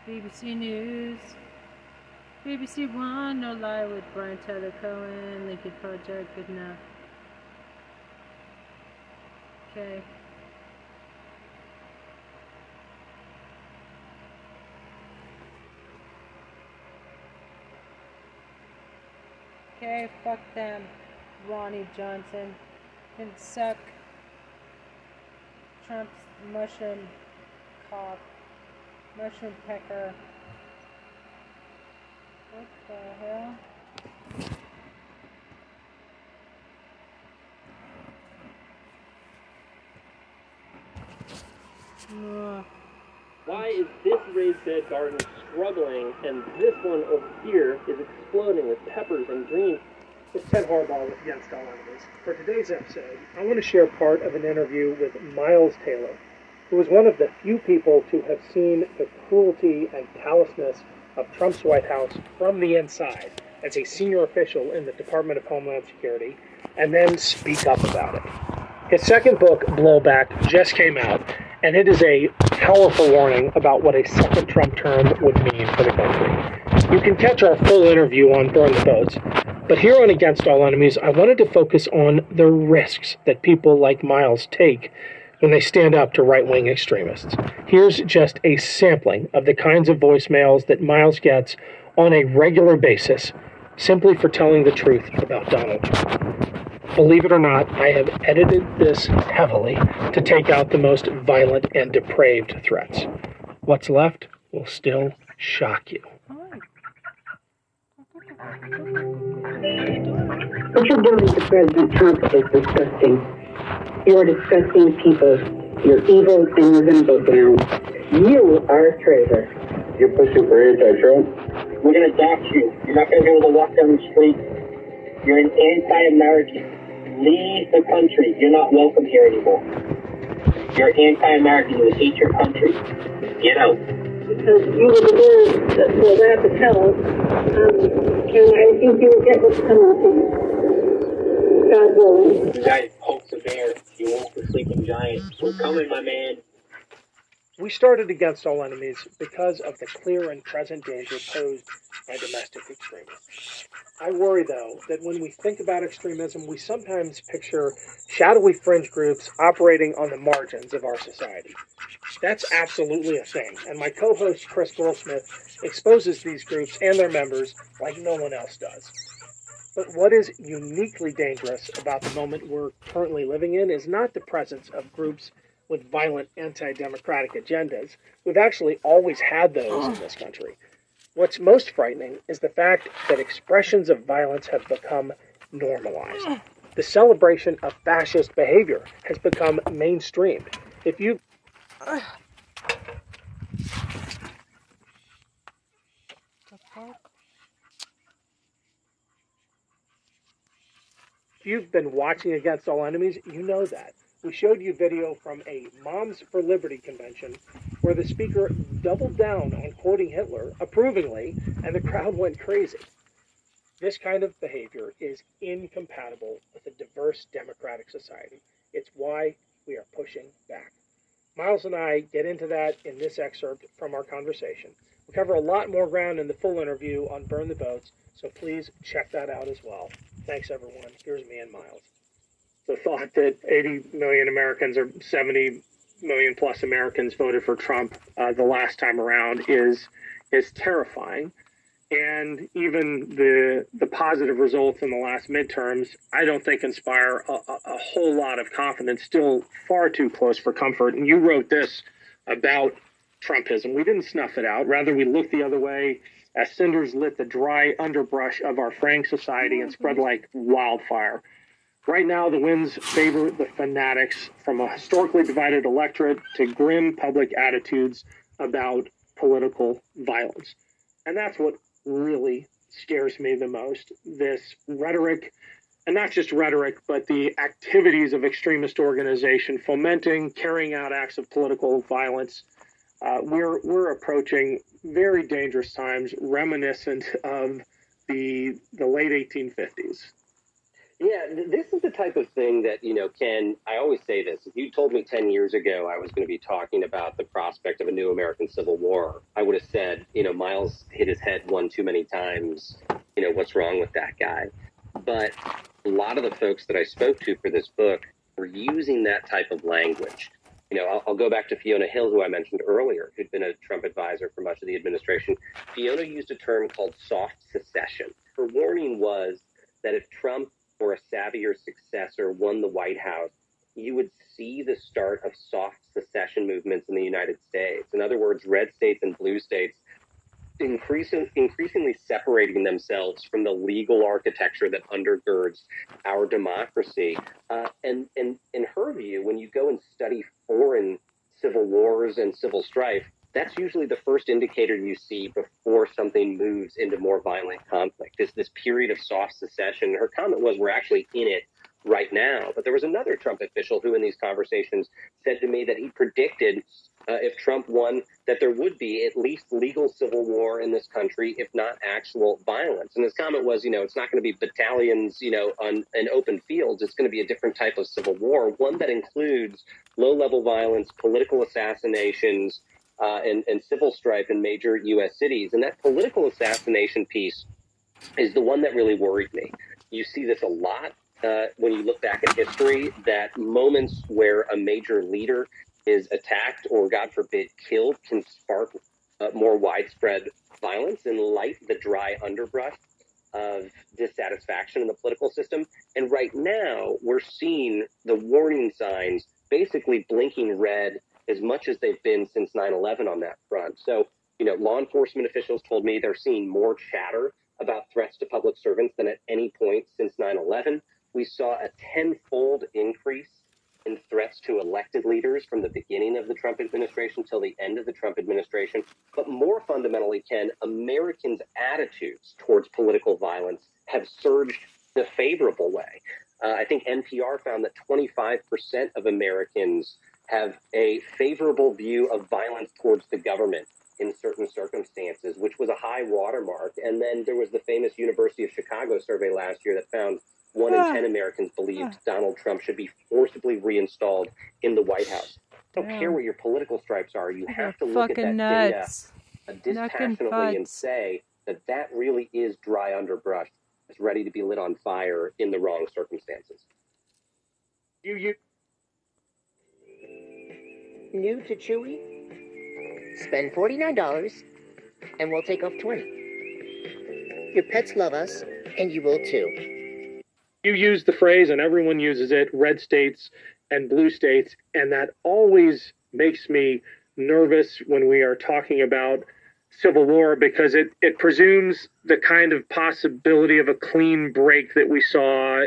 BBC News. BBC One, No Lie with Brian Tyler Cohen, Lincoln Project, good enough. Okay. Okay, fuck them. Ronnie Johnson. Can suck. Trump's mushroom cock. Mushroom pecker. What the hell? Ugh. Why is this raised bed garden struggling and this one over here is exploding with peppers and greens? It's Ken Harbaugh with Against All Enemies. For today's episode, I want to share part of an interview with Miles Taylor, who is one of the few people to have seen the cruelty and callousness of Trump's White House from the inside as a senior official in the Department of Homeland Security, and then speak up about it. His second book, Blowback, just came out, and it is a powerful warning about what a second Trump term would mean for the country. You can catch our full interview on Burn the Boats, but here on Against All Enemies, I wanted to focus on the risks that people like Miles take when they stand up to right wing extremists. Here's just a sampling of the kinds of voicemails that Miles gets on a regular basis simply for telling the truth about Donald Trump. Believe it or not, I have edited this heavily to take out the most violent and depraved threats. What's left will still shock you. What you're doing to President Trump is disgusting. You're disgusting people. You're evil and you're going to go down. You are a traitor. You're pushing for anti-Trump? We're gonna dox you. You're not gonna be able to walk down the street. You're an anti-American. Leave the country. You're not welcome here anymore. You're anti-American. You hate your country. Get out. Because you were the ones that were there to tell us. Um, and I think you will get what's coming to you. God willing. You guys pokes a bear. You won't the sleeping giant. We're coming, my man. We started Against All Enemies because of the clear and present danger posed by domestic extremism. I worry, though, that when we think about extremism, we sometimes picture shadowy fringe groups operating on the margins of our society. That's absolutely a thing, and my co host Chris Goldsmith exposes these groups and their members like no one else does. But what is uniquely dangerous about the moment we're currently living in is not the presence of groups with violent anti democratic agendas. We've actually always had those in this country. What's most frightening is the fact that expressions of violence have become normalized. The celebration of fascist behavior has become mainstreamed. If you if you've been watching Against All Enemies, you know that. We showed you video from a Moms for Liberty convention where the speaker doubled down on quoting Hitler approvingly, and the crowd went crazy. This kind of behavior is incompatible with a diverse democratic society. It's why we are pushing back. Miles and I get into that in this excerpt from our conversation. We cover a lot more ground in the full interview on Burn the Boats, so please check that out as well. Thanks, everyone. Here's me and Miles the thought that 80 million Americans or 70 million plus Americans voted for Trump uh, the last time around is is terrifying. And even the the positive results in the last midterms, I don't think inspire a, a, whole lot of confidence. Still far too close for comfort. And you wrote this about Trumpism. We didn't snuff it out. Rather, we looked the other way as cinders lit the dry underbrush of our fraying society and spread like wildfire. Right now, the winds favor the fanatics from a historically divided electorate to grim public attitudes about political violence. And that's what really scares me the most this rhetoric, and not just rhetoric, but the activities of extremist organization fomenting, carrying out acts of political violence uh, we're we're approaching very dangerous times, reminiscent of the the late 1850s. Yeah, this is the type of thing that, you know, Ken, I always say this. If you told me 10 years ago I was going to be talking about the prospect of a new American Civil War, I would have said, you know, Miles hit his head one too many times. You know, what's wrong with that guy? But a lot of the folks that I spoke to for this book were using that type of language. You know, I'll, I'll go back to Fiona Hill, who I mentioned earlier, who'd been a Trump advisor for much of the administration. Fiona used a term called soft secession. Her warning was that if Trump or a savvier successor won the White House, you would see the start of soft secession movements in the United States. In other words, red states and blue states increasing, increasingly separating themselves from the legal architecture that undergirds our democracy. Uh, and, and in her view, when you go and study foreign civil wars and civil strife, that's usually the first indicator you see before something moves into more violent conflict. Is this period of soft secession? Her comment was, "We're actually in it right now." But there was another Trump official who, in these conversations, said to me that he predicted uh, if Trump won that there would be at least legal civil war in this country, if not actual violence. And his comment was, you know, it's not going to be battalions, you know, on an open fields. It's going to be a different type of civil war, one that includes low-level violence, political assassinations uh, and, and civil strife in major U.S. cities. And that political assassination piece is the one that really worried me. You see this a lot uh, when you look back at history, that moments where a major leader is attacked or, God forbid, killed can spark uh, more widespread violence and light the dry underbrush of dissatisfaction in the political system. And right now, we're seeing the warning signs basically blinking red as much as they've been since 9/11 on that front. So, you know, law enforcement officials told me they're seeing more chatter about threats to public servants than at any point since 9/11. We saw a tenfold increase in threats to elected leaders from the beginning of the Trump administration till the end of the Trump administration. But more fundamentally, Ken, Americans' attitudes towards political violence have surged the favorable way. Uh, I think NPR found that 25% of Americans have a favorable view of violence towards the government in certain circumstances, which was a high watermark. And then there was the famous University of Chicago survey last year that found one Ah. in 10 Americans believed Donald Trump should be forcibly reinstalled in the White House. I don't Damn. care what your political stripes are. You have to They're look at that fucking nuts. data uh, Knuckin' dispassionately and say that that really is dry underbrush that's ready to be lit on fire in the wrong circumstances. You, you, New to Chewy? Spend $49 and we'll take off 20 Your pets love us, and you will too. you use the phrase, and everyone uses it red states and blue states. And that always makes me nervous when we are talking about civil war because it, it presumes the kind of possibility of a clean break that we saw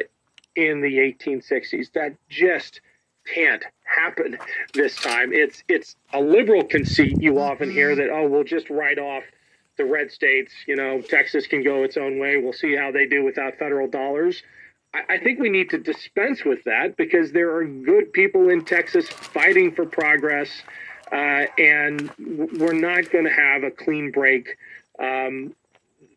in the 1860s. That just can't happen this time. It's it's a liberal conceit you often hear that oh we'll just write off the red states. You know Texas can go its own way. We'll see how they do without federal dollars. I, I think we need to dispense with that because there are good people in Texas fighting for progress, uh, and we're not going to have a clean break. Um,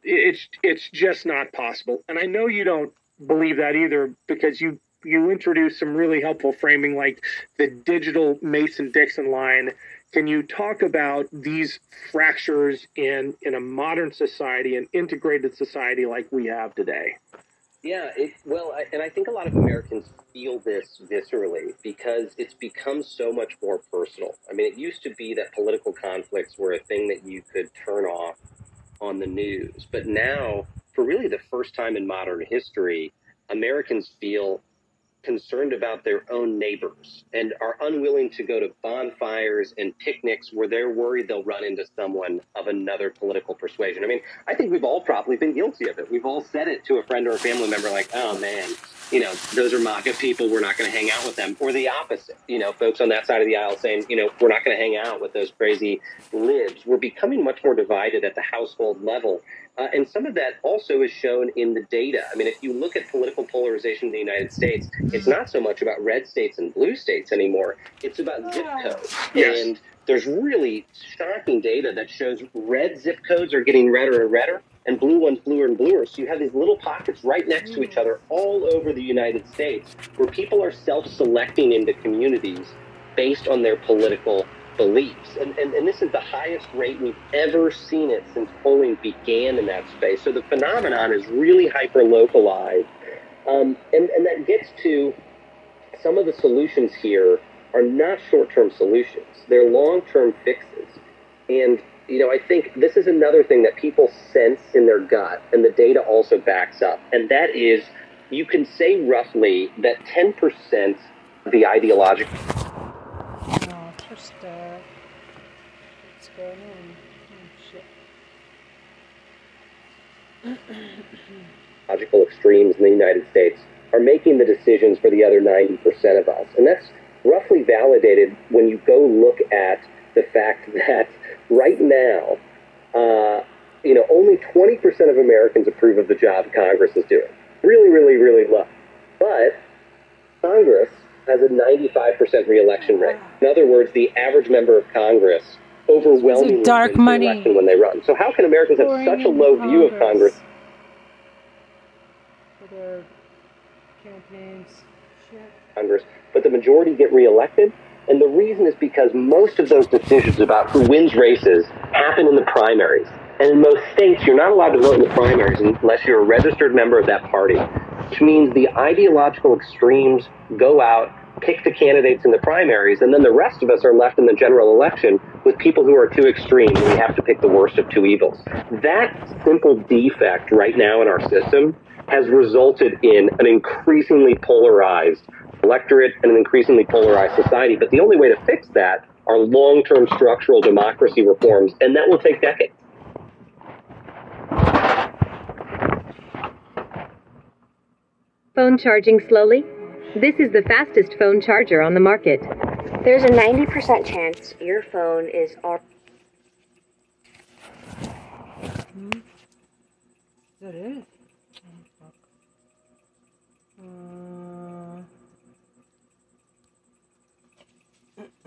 it's it's just not possible. And I know you don't believe that either because you you introduced some really helpful framing like the digital Mason Dixon line. Can you talk about these fractures in in a modern society, an integrated society like we have today? Yeah, it, well, I, and I think a lot of Americans feel this viscerally because it's become so much more personal. I mean, it used to be that political conflicts were a thing that you could turn off on the news, but now, for really the first time in modern history, Americans feel concerned about their own neighbors and are unwilling to go to bonfires and picnics where they're worried they'll run into someone of another political persuasion. I mean, I think we've all probably been guilty of it. We've all said it to a friend or a family member, like, oh man, you know, those are MAGA people. We're not going to hang out with them. Or the opposite, you know, folks on that side of the aisle saying, you know, we're not going to hang out with those crazy libs. We're becoming much more divided at the household level. Uh, and some of that also is shown in the data. I mean, if you look at political polarization in the United States, it's not so much about red states and blue states anymore. It's about zip codes Yes. and there's really shocking data that shows red zip codes are getting redder and redder and blue ones bluer and bluer. So you have these little pockets right next to each other all over the United States where people are self-selecting into communities based on their political beliefs. And, and, and this is the highest rate we've ever seen it since polling began in that space. So the phenomenon is really hyper localized. Um, and, and that gets to some of the solutions here are not short term solutions, they're long term fixes. And, you know, I think this is another thing that people sense in their gut, and the data also backs up. And that is you can say roughly that 10% of the ideological Just uh, what's going on? Oh shit. <clears throat> ideological extremes in the United States are making the decisions for the other 90% of us. And that's roughly validated when you go look at the fact <laughs> that right now, uh, you know, only 20% of Americans approve of the job Congress is doing. Really, really, really low. But Congress has a 95% reelection rate. In other words, the average member of Congress overwhelmingly dark wins the money. election when they run. So how can Americans have such a into low view of Congress. Congress For their campaigns. Shit. Congress, but the majority get reelected. And the reason is because most of those decisions about who wins races happen in the primaries. And in most states, you're not allowed to vote in the primaries unless you're a registered member of that party, which means the ideological extremes go out, pick the candidates in the primaries, and then the rest of us are left in the general election with people who are too extreme. and We have to pick the worst of two evils. That simple defect right now in our system has resulted in an increasingly polarized electorate and an increasingly polarized society. But the only way to fix that are long term structural democracy reforms, and that will take decades. Phone charging slowly? This is the fastest phone charger on the market. There's a 90% chance your phone is al- Hmm? Is that it?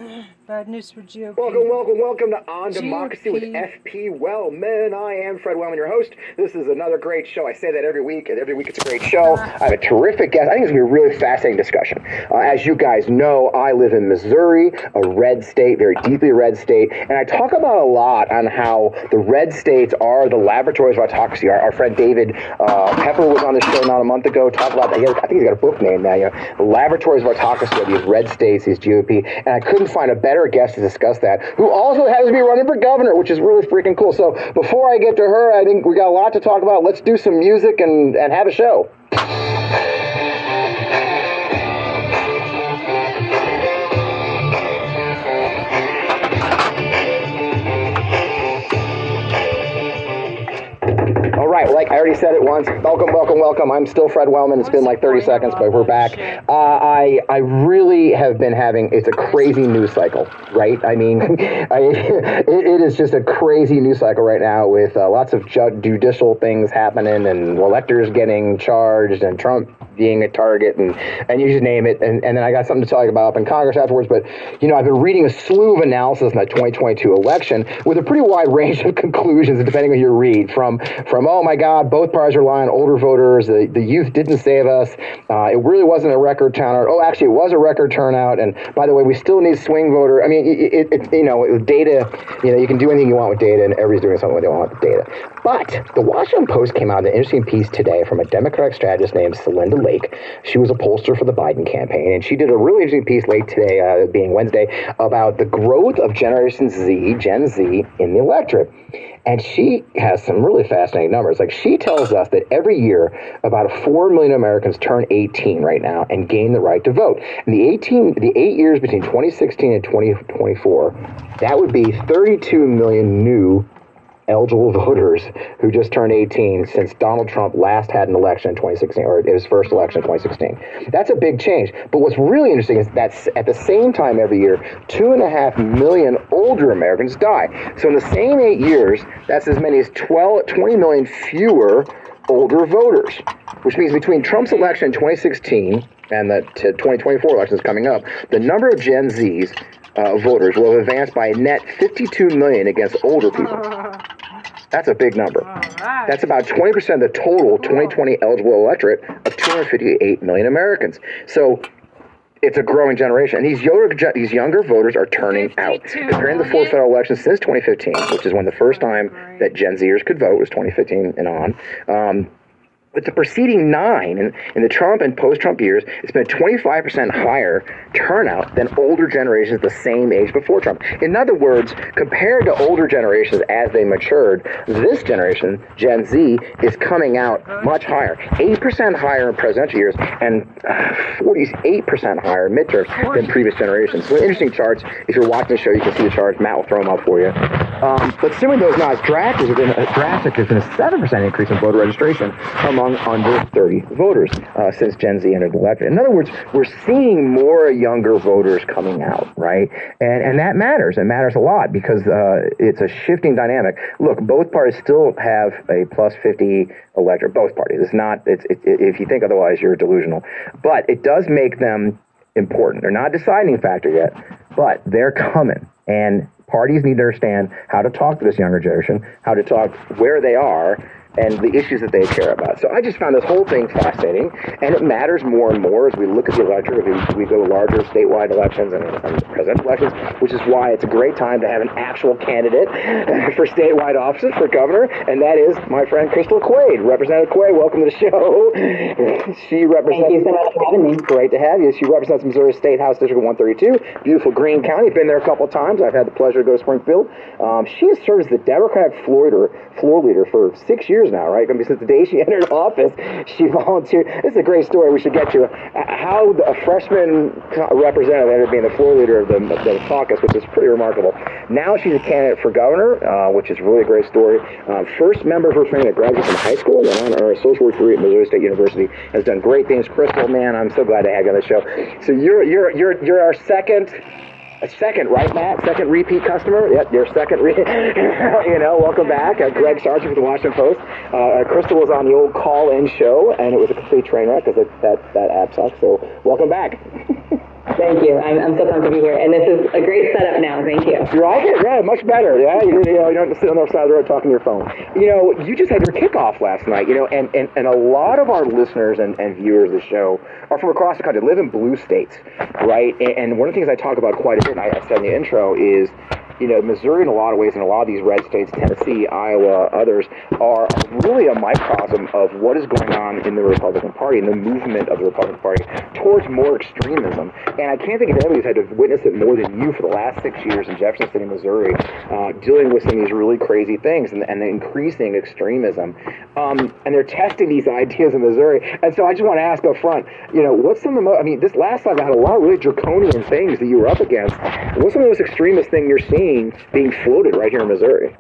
<sighs> bad news for GOP. Welcome, welcome, welcome to On Democracy with FP Wellman. I am Fred Wellman, your host. This is another great show. I say that every week, and every week it's a great show. I have a terrific guest. I think it's going to be a really fascinating discussion. Uh, as you guys know, I live in Missouri, a red state, very deeply red state, and I talk about a lot on how the red states are the laboratories of autocracy. Our, our friend David uh, Pepper was on the show not a month ago, talked about that. Has- I think he's got a book named now, you know, the laboratories of autocracy of these red states, these GOP, and I couldn't find a better guest to discuss that, who also happens to be running for governor, which is really freaking cool. So before I get to her, I think we got a lot to talk about. Let's do some music and, and have a show. All right, like I already said it once. Welcome, welcome, welcome. I'm still Fred Wellman. It's been like 30 seconds, but we're back. Uh, I I really have been having. It's a crazy news cycle, right? I mean, <laughs> I, <laughs> it, it is just a crazy news cycle right now with uh, lots of ju- judicial things happening and electors getting charged and Trump being a target and and you just name it. And, and then I got something to tell you about up in Congress afterwards. But you know, I've been reading a slew of analysis in the 2022 election with a pretty wide <laughs> range of conclusions, depending on who you read. From from oh my God, both parties are lying. Older voters, the, the youth didn't save us. Uh, it really wasn't a record turnout. Oh, actually, it was a record turnout. And by the way, we still need swing voter. I mean, it, it, you know, data. You know, you can do anything you want with data, and everybody's doing something they want with data. But the Washington Post came out with an interesting piece today from a Democratic strategist named Celinda Lake. She was a pollster for the Biden campaign, and she did a really interesting piece late today, uh, being Wednesday, about the growth of Generation Z, Gen Z, in the electorate. And she has some really fascinating numbers. Like she tells us that every year, about 4 million Americans turn 18 right now and gain the right to vote. In the 18, the eight years between 2016 and 2024, that would be 32 million new eligible <laughs> voters who just turned 18 since Donald Trump last had an election in 2016, or his first election in 2016. That's a big change. But what's really interesting is that at the same time every year, two and a half million older Americans die. So in the same eight years, that's as many as 12, 20 million fewer older voters, which means between Trump's election in 2016 and the t- 2024 elections coming up, the number of Gen Zs uh, voters will have advanced by a net 52 million against older people. <laughs> That's a big number. That's about 20% of the total 2020 eligible electorate of 258 million Americans. So it's a growing generation, and these younger these younger voters are turning out. Comparing the four federal elections since 2015, which is when the first time that Gen Zers could vote was 2015 and on. Um, but the preceding nine in, in the Trump and post-Trump years, it's been a 25% higher turnout than older generations the same age before Trump. In other words, compared to older generations as they matured, this generation, Gen Z, is coming out much higher. 8% higher in presidential years and uh, 48% higher in midterms than previous generations. So interesting charts. If you're watching the show, you can see the charts. Matt will throw them up for you. Um, but assuming those not drastic, there's been a drastic, there's been a 7% increase in voter registration among under 30 voters uh, since Gen Z entered the electorate. In other words, we're seeing more younger voters coming out, right? And and that matters. It matters a lot because uh, it's a shifting dynamic. Look, both parties still have a plus 50 electorate. Both parties. It's not. It's it, if you think otherwise, you're delusional. But it does make them important. They're not deciding factor yet, but they're coming. And parties need to understand how to talk to this younger generation, how to talk where they are, and the issues that they care about. So I just found this whole thing fascinating, and it matters more and more as we look at the electorate, as we, we go to larger statewide elections and, and presidential elections, which is why it's a great time to have an actual candidate <laughs> for statewide offices for governor, and that is my friend Crystal Quade. Representative Quade, welcome to the show. <laughs> she represents. Thank you so much for having me. Great to have you. She represents Missouri State House District 132, beautiful Greene County. Been there a couple of times. I've had the pleasure to go to Springfield. Um, she has served as the Democratic floor leader, floor leader for six years now, right? I mean, since the day she <laughs> entered office, she volunteered. This is a great story we should get to. Uh, How a freshman representative ended up being the floor leader of the, the caucus, which is pretty remarkable. Now she's a candidate for governor, uh, which is really a great story. Uh, first member of her family that graduated from high school, went on her social work degree at Missouri State University, has done great things. Crystal, man, I'm so glad to have you on the show. So you're you're you're you're our second a second, right, Matt? Second repeat customer? Yep, your second. Re- <laughs> you know, welcome back. Uh, Greg Sargent from the Washington Post. Uh, uh, Crystal was on the old call-in show, and it was a complete train wreck because that that app sucks. So welcome back. <laughs> Thank you. I'm, I'm so pumped to be here. And this is a great setup now. Thank you. You like it? Yeah, much better. Yeah, you, you know, you don't have to sit on the other side of the road talking to your phone. You know, you just had your kickoff last night. You know, and and, and a lot of our listeners and, and viewers of the show are from across the country, live in blue states, right? And, and one of the things I talk about quite a bit, and I, I said in the intro, is you know, Missouri in a lot of ways, and a lot of these red states, Tennessee, Iowa, others, are really a microcosm of what is going on in the Republican Party and the movement of the Republican Party towards more extremism. And I can't think of anybody who's had to witness it more than you for the last six years in Jefferson City, Missouri, uh, dealing with some of these really crazy things and, and the increasing extremism. Um, and they're testing these ideas in Missouri. And so I just want to ask up front, you know, what's some of the most, I mean, this last time I had a lot of really draconian things that you were up against. What's some of the most extremist thing you're seeing being floated right here in Missouri?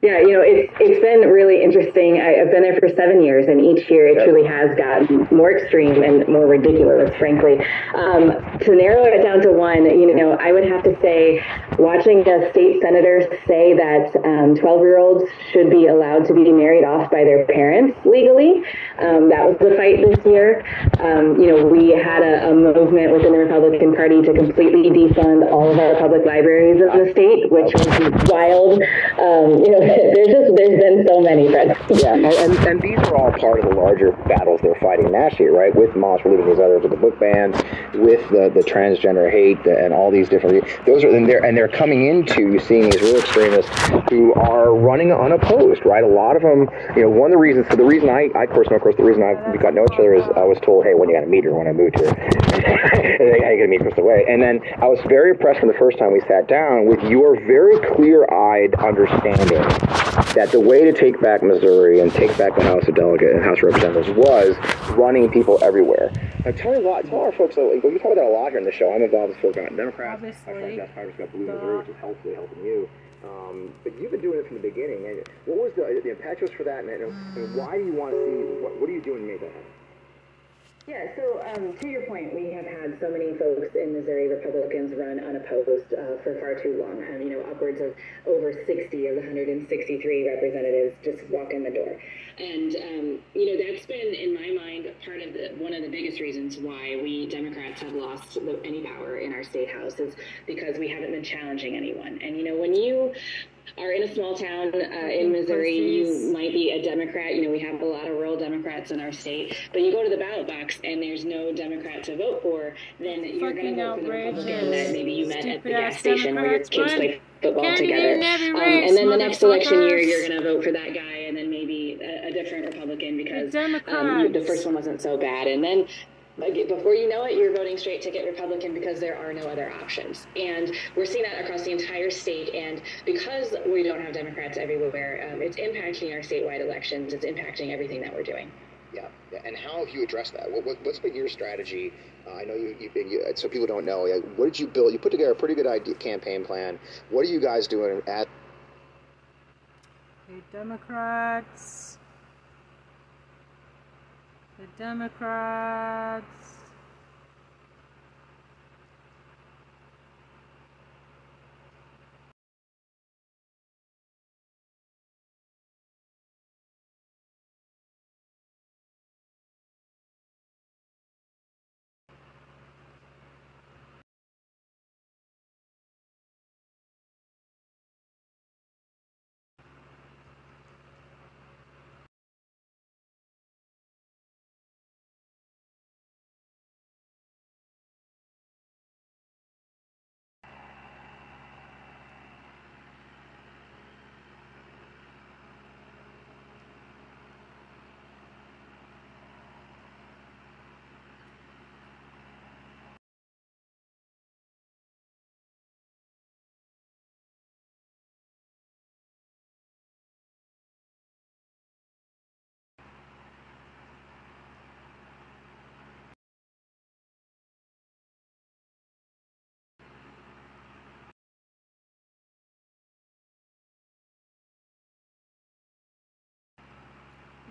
Yeah, you know, it's it's been really interesting. I, I've been there for seven years, and each year it truly has gotten more extreme and more ridiculous, frankly. Um, to narrow it down to one, you know, I would have to say, watching a state senator say that 12-year-olds should be allowed to be married off by their parents legally, um, that was the fight this year. Um, you know, we had a, a movement within the Republican Party to completely defund all of our public libraries in the state, which was wild. Um, you know, <laughs> there's just there's been so many. Yeah, and, and, and these are all part of the larger battles they're fighting nationally, right? With Moss Relief and these others, with the book bans, with the, the transgender hate, and all these different. Those are and they're and they're coming into seeing these real extremists who are running unopposed, right? A lot of them, you know, one of the reasons. So the reason I, I course, course, the reason I we got to know each other is I was told, hey, when you got to meet her when I moved here, <laughs> and I got to meet Crystal Quade. And then I was very impressed from the first time we sat down with your very clear-eyed understanding that the way to take back Missouri and take back the House of Delegates and House of Representatives was running people everywhere. Now, tell me a lot. Tell our folks. Like, we talk about that a lot here in the show. I'm involved with Forgotten Democrats. My friend Jeff Harvey's got Blue Missouri, which is helpfully helping you. Um, but you've been doing it from the beginning. And what was the, the impetus for that, and, and why do you want to see? What, what are you doing to make that happen? Yeah, so um, to your point, we have had so many folks in Missouri, Republicans, run unopposed uh, for far too long. Um, you know, upwards of over 60 of the 163 representatives just walk in the door. And, um, you know, that's been, in my mind, part of the, one of the biggest reasons why we Democrats have lost the, any power in our state house is because we haven't been challenging anyone. And, you know, when you are in a small town uh, in Missouri, you might be a Democrat. You know, we have a lot of rural Democrats in our state, but you go to the ballot box and there's no Democrat to vote for, then you're going to vote for the Republican that maybe you met at the gas station where your kids play football together. Um, and then the next election year, you're going to vote for that guy, and then maybe a, a different Republican because um, the first one wasn't so bad. And then before you know it, you're voting straight ticket Republican because there are no other options. And we're seeing that across the entire state. And because we don't have Democrats everywhere, um, it's impacting our statewide elections. It's impacting everything that we're doing. Yeah. yeah. And how have you addressed that? What, what, what's been your strategy? Uh, I know you, you, you, so people don't know. Like, what did you build? You put together a pretty good idea, campaign plan. What are you guys doing at? The Democrats. The Democrats.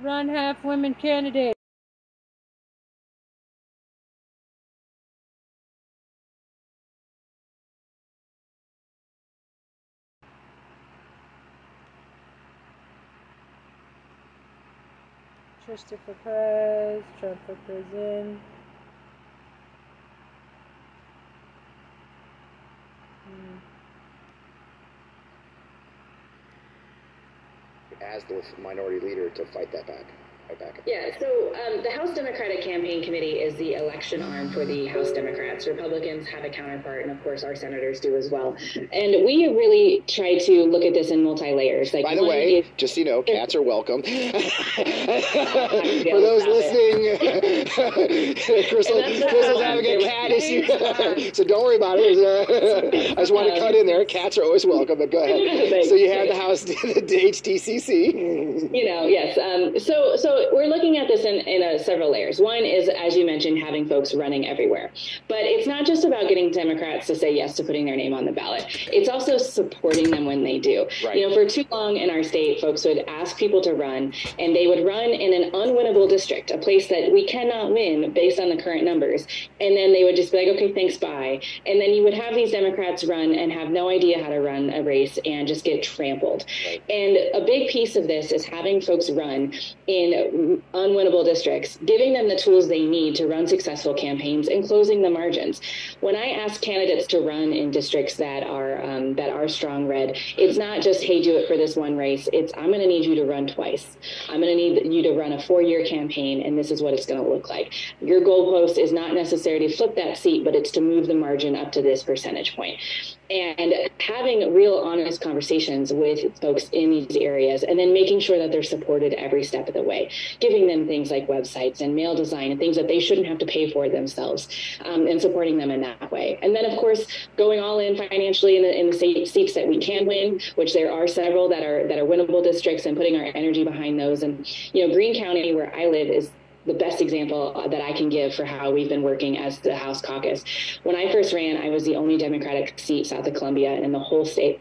Run half women candidate. Trista for Prez, Trump for prison. As the minority leader to fight that back. Yeah, so um, the House Democratic Campaign Committee is the election arm for the House Democrats. Republicans have a counterpart, and of course, our senators do as well. And we really try to look at this in multi layers. Like, By the way, is- just so you know, cats are welcome. For those listening, Crystal, Crystal's having a cat issue, so don't worry about it. I just want to cut in there. Cats are always welcome, but go ahead. <laughs> So you have the House, <laughs> the HDCC. you know, yes. Um, so, so we're looking at this in, in uh, several layers. One is, as you mentioned, having folks running everywhere. But it's not just about getting Democrats to say yes to putting their name on the ballot. It's also supporting them when they do. Right. You know, for too long in our state, folks would ask people to run, and they would run in an unwinnable district, a place that we cannot win based on the current numbers. And then they would just be like, okay, thanks, bye. And then you would have these Democrats run and have no idea how to run a race and just get trampled. Right. And a big piece of this is having folks run in unwinnable districts, giving them the tools they need to run successful campaigns and closing the margins. When I ask candidates to run in districts that are um, that are strong red, it's not just hey, do it for this one race. It's I'm going to need you to run twice. I'm going to need you to run a four-year campaign, and this is what it's going to look like. Your goalpost is not necessarily to flip that seat, but it's to move the margin up to this percentage point and having real honest conversations with folks in these areas and then making sure that they're supported every step of the way giving them things like websites and mail design and things that they shouldn't have to pay for themselves um, and supporting them in that way and then of course going all in financially in the, in the seats that we can win which there are several that are that are winnable districts and putting our energy behind those and you know Greene county where i live is the best example that I can give for how we've been working as the House caucus. When I first ran, I was the only Democratic seat south of Columbia in the whole state.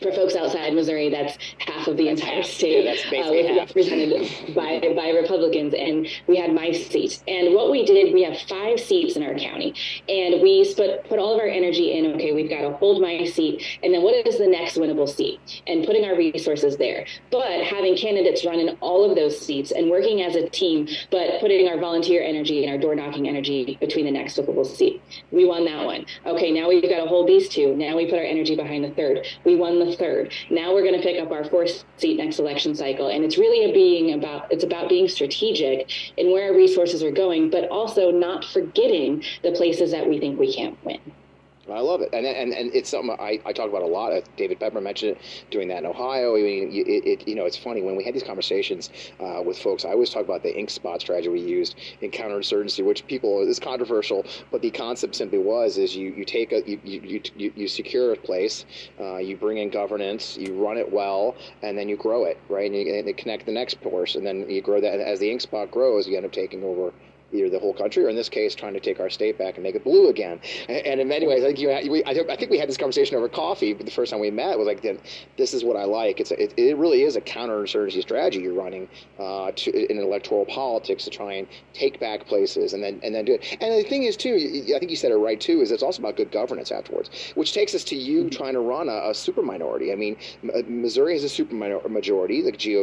For folks outside Missouri, that's half of the entire state. Yeah, that's uh, represented by by Republicans, and we had my seat. And what we did, we have five seats in our county, and we split put all of our energy in. Okay, we've got to hold my seat, and then what is the next winnable seat? And putting our resources there. But having candidates run in all of those seats and working as a team, but putting our volunteer energy and our door knocking energy between the next winnable seat. We won that one. Okay, now we've got to hold these two. Now we put our energy behind the third. We won the third. Now we're going to pick up our fourth seat next election cycle. And it's really a being about it's about being strategic in where our resources are going, but also not forgetting the places that we think we can't win. I love it, and and, and it's something I, I talk about a lot. Uh, David Pepper mentioned it, doing that in Ohio. I mean, it, it you know it's funny when we had these conversations uh, with folks. I always talk about the ink spot strategy we used in counterinsurgency, which people is controversial, but the concept simply was is you, you take a you, you, you, you secure a place, uh, you bring in governance, you run it well, and then you grow it right, and you, and you connect the next course, and then you grow that. As the ink spot grows, you end up taking over either the whole country or in this case trying to take our state back and make it blue again. And, and in many ways i think you we, I, think, we had this conversation over coffee but the first time we met was like this is what i like. It's a, it, it really is a counterinsurgency strategy. You're running uh, to, in electoral politics to try and take back places and then and then do it. And the thing is too i think you said it right too is it's also about good governance afterwards which takes us to you trying to run a, a super minority. I mean missouri has a super minor- majority. The GOP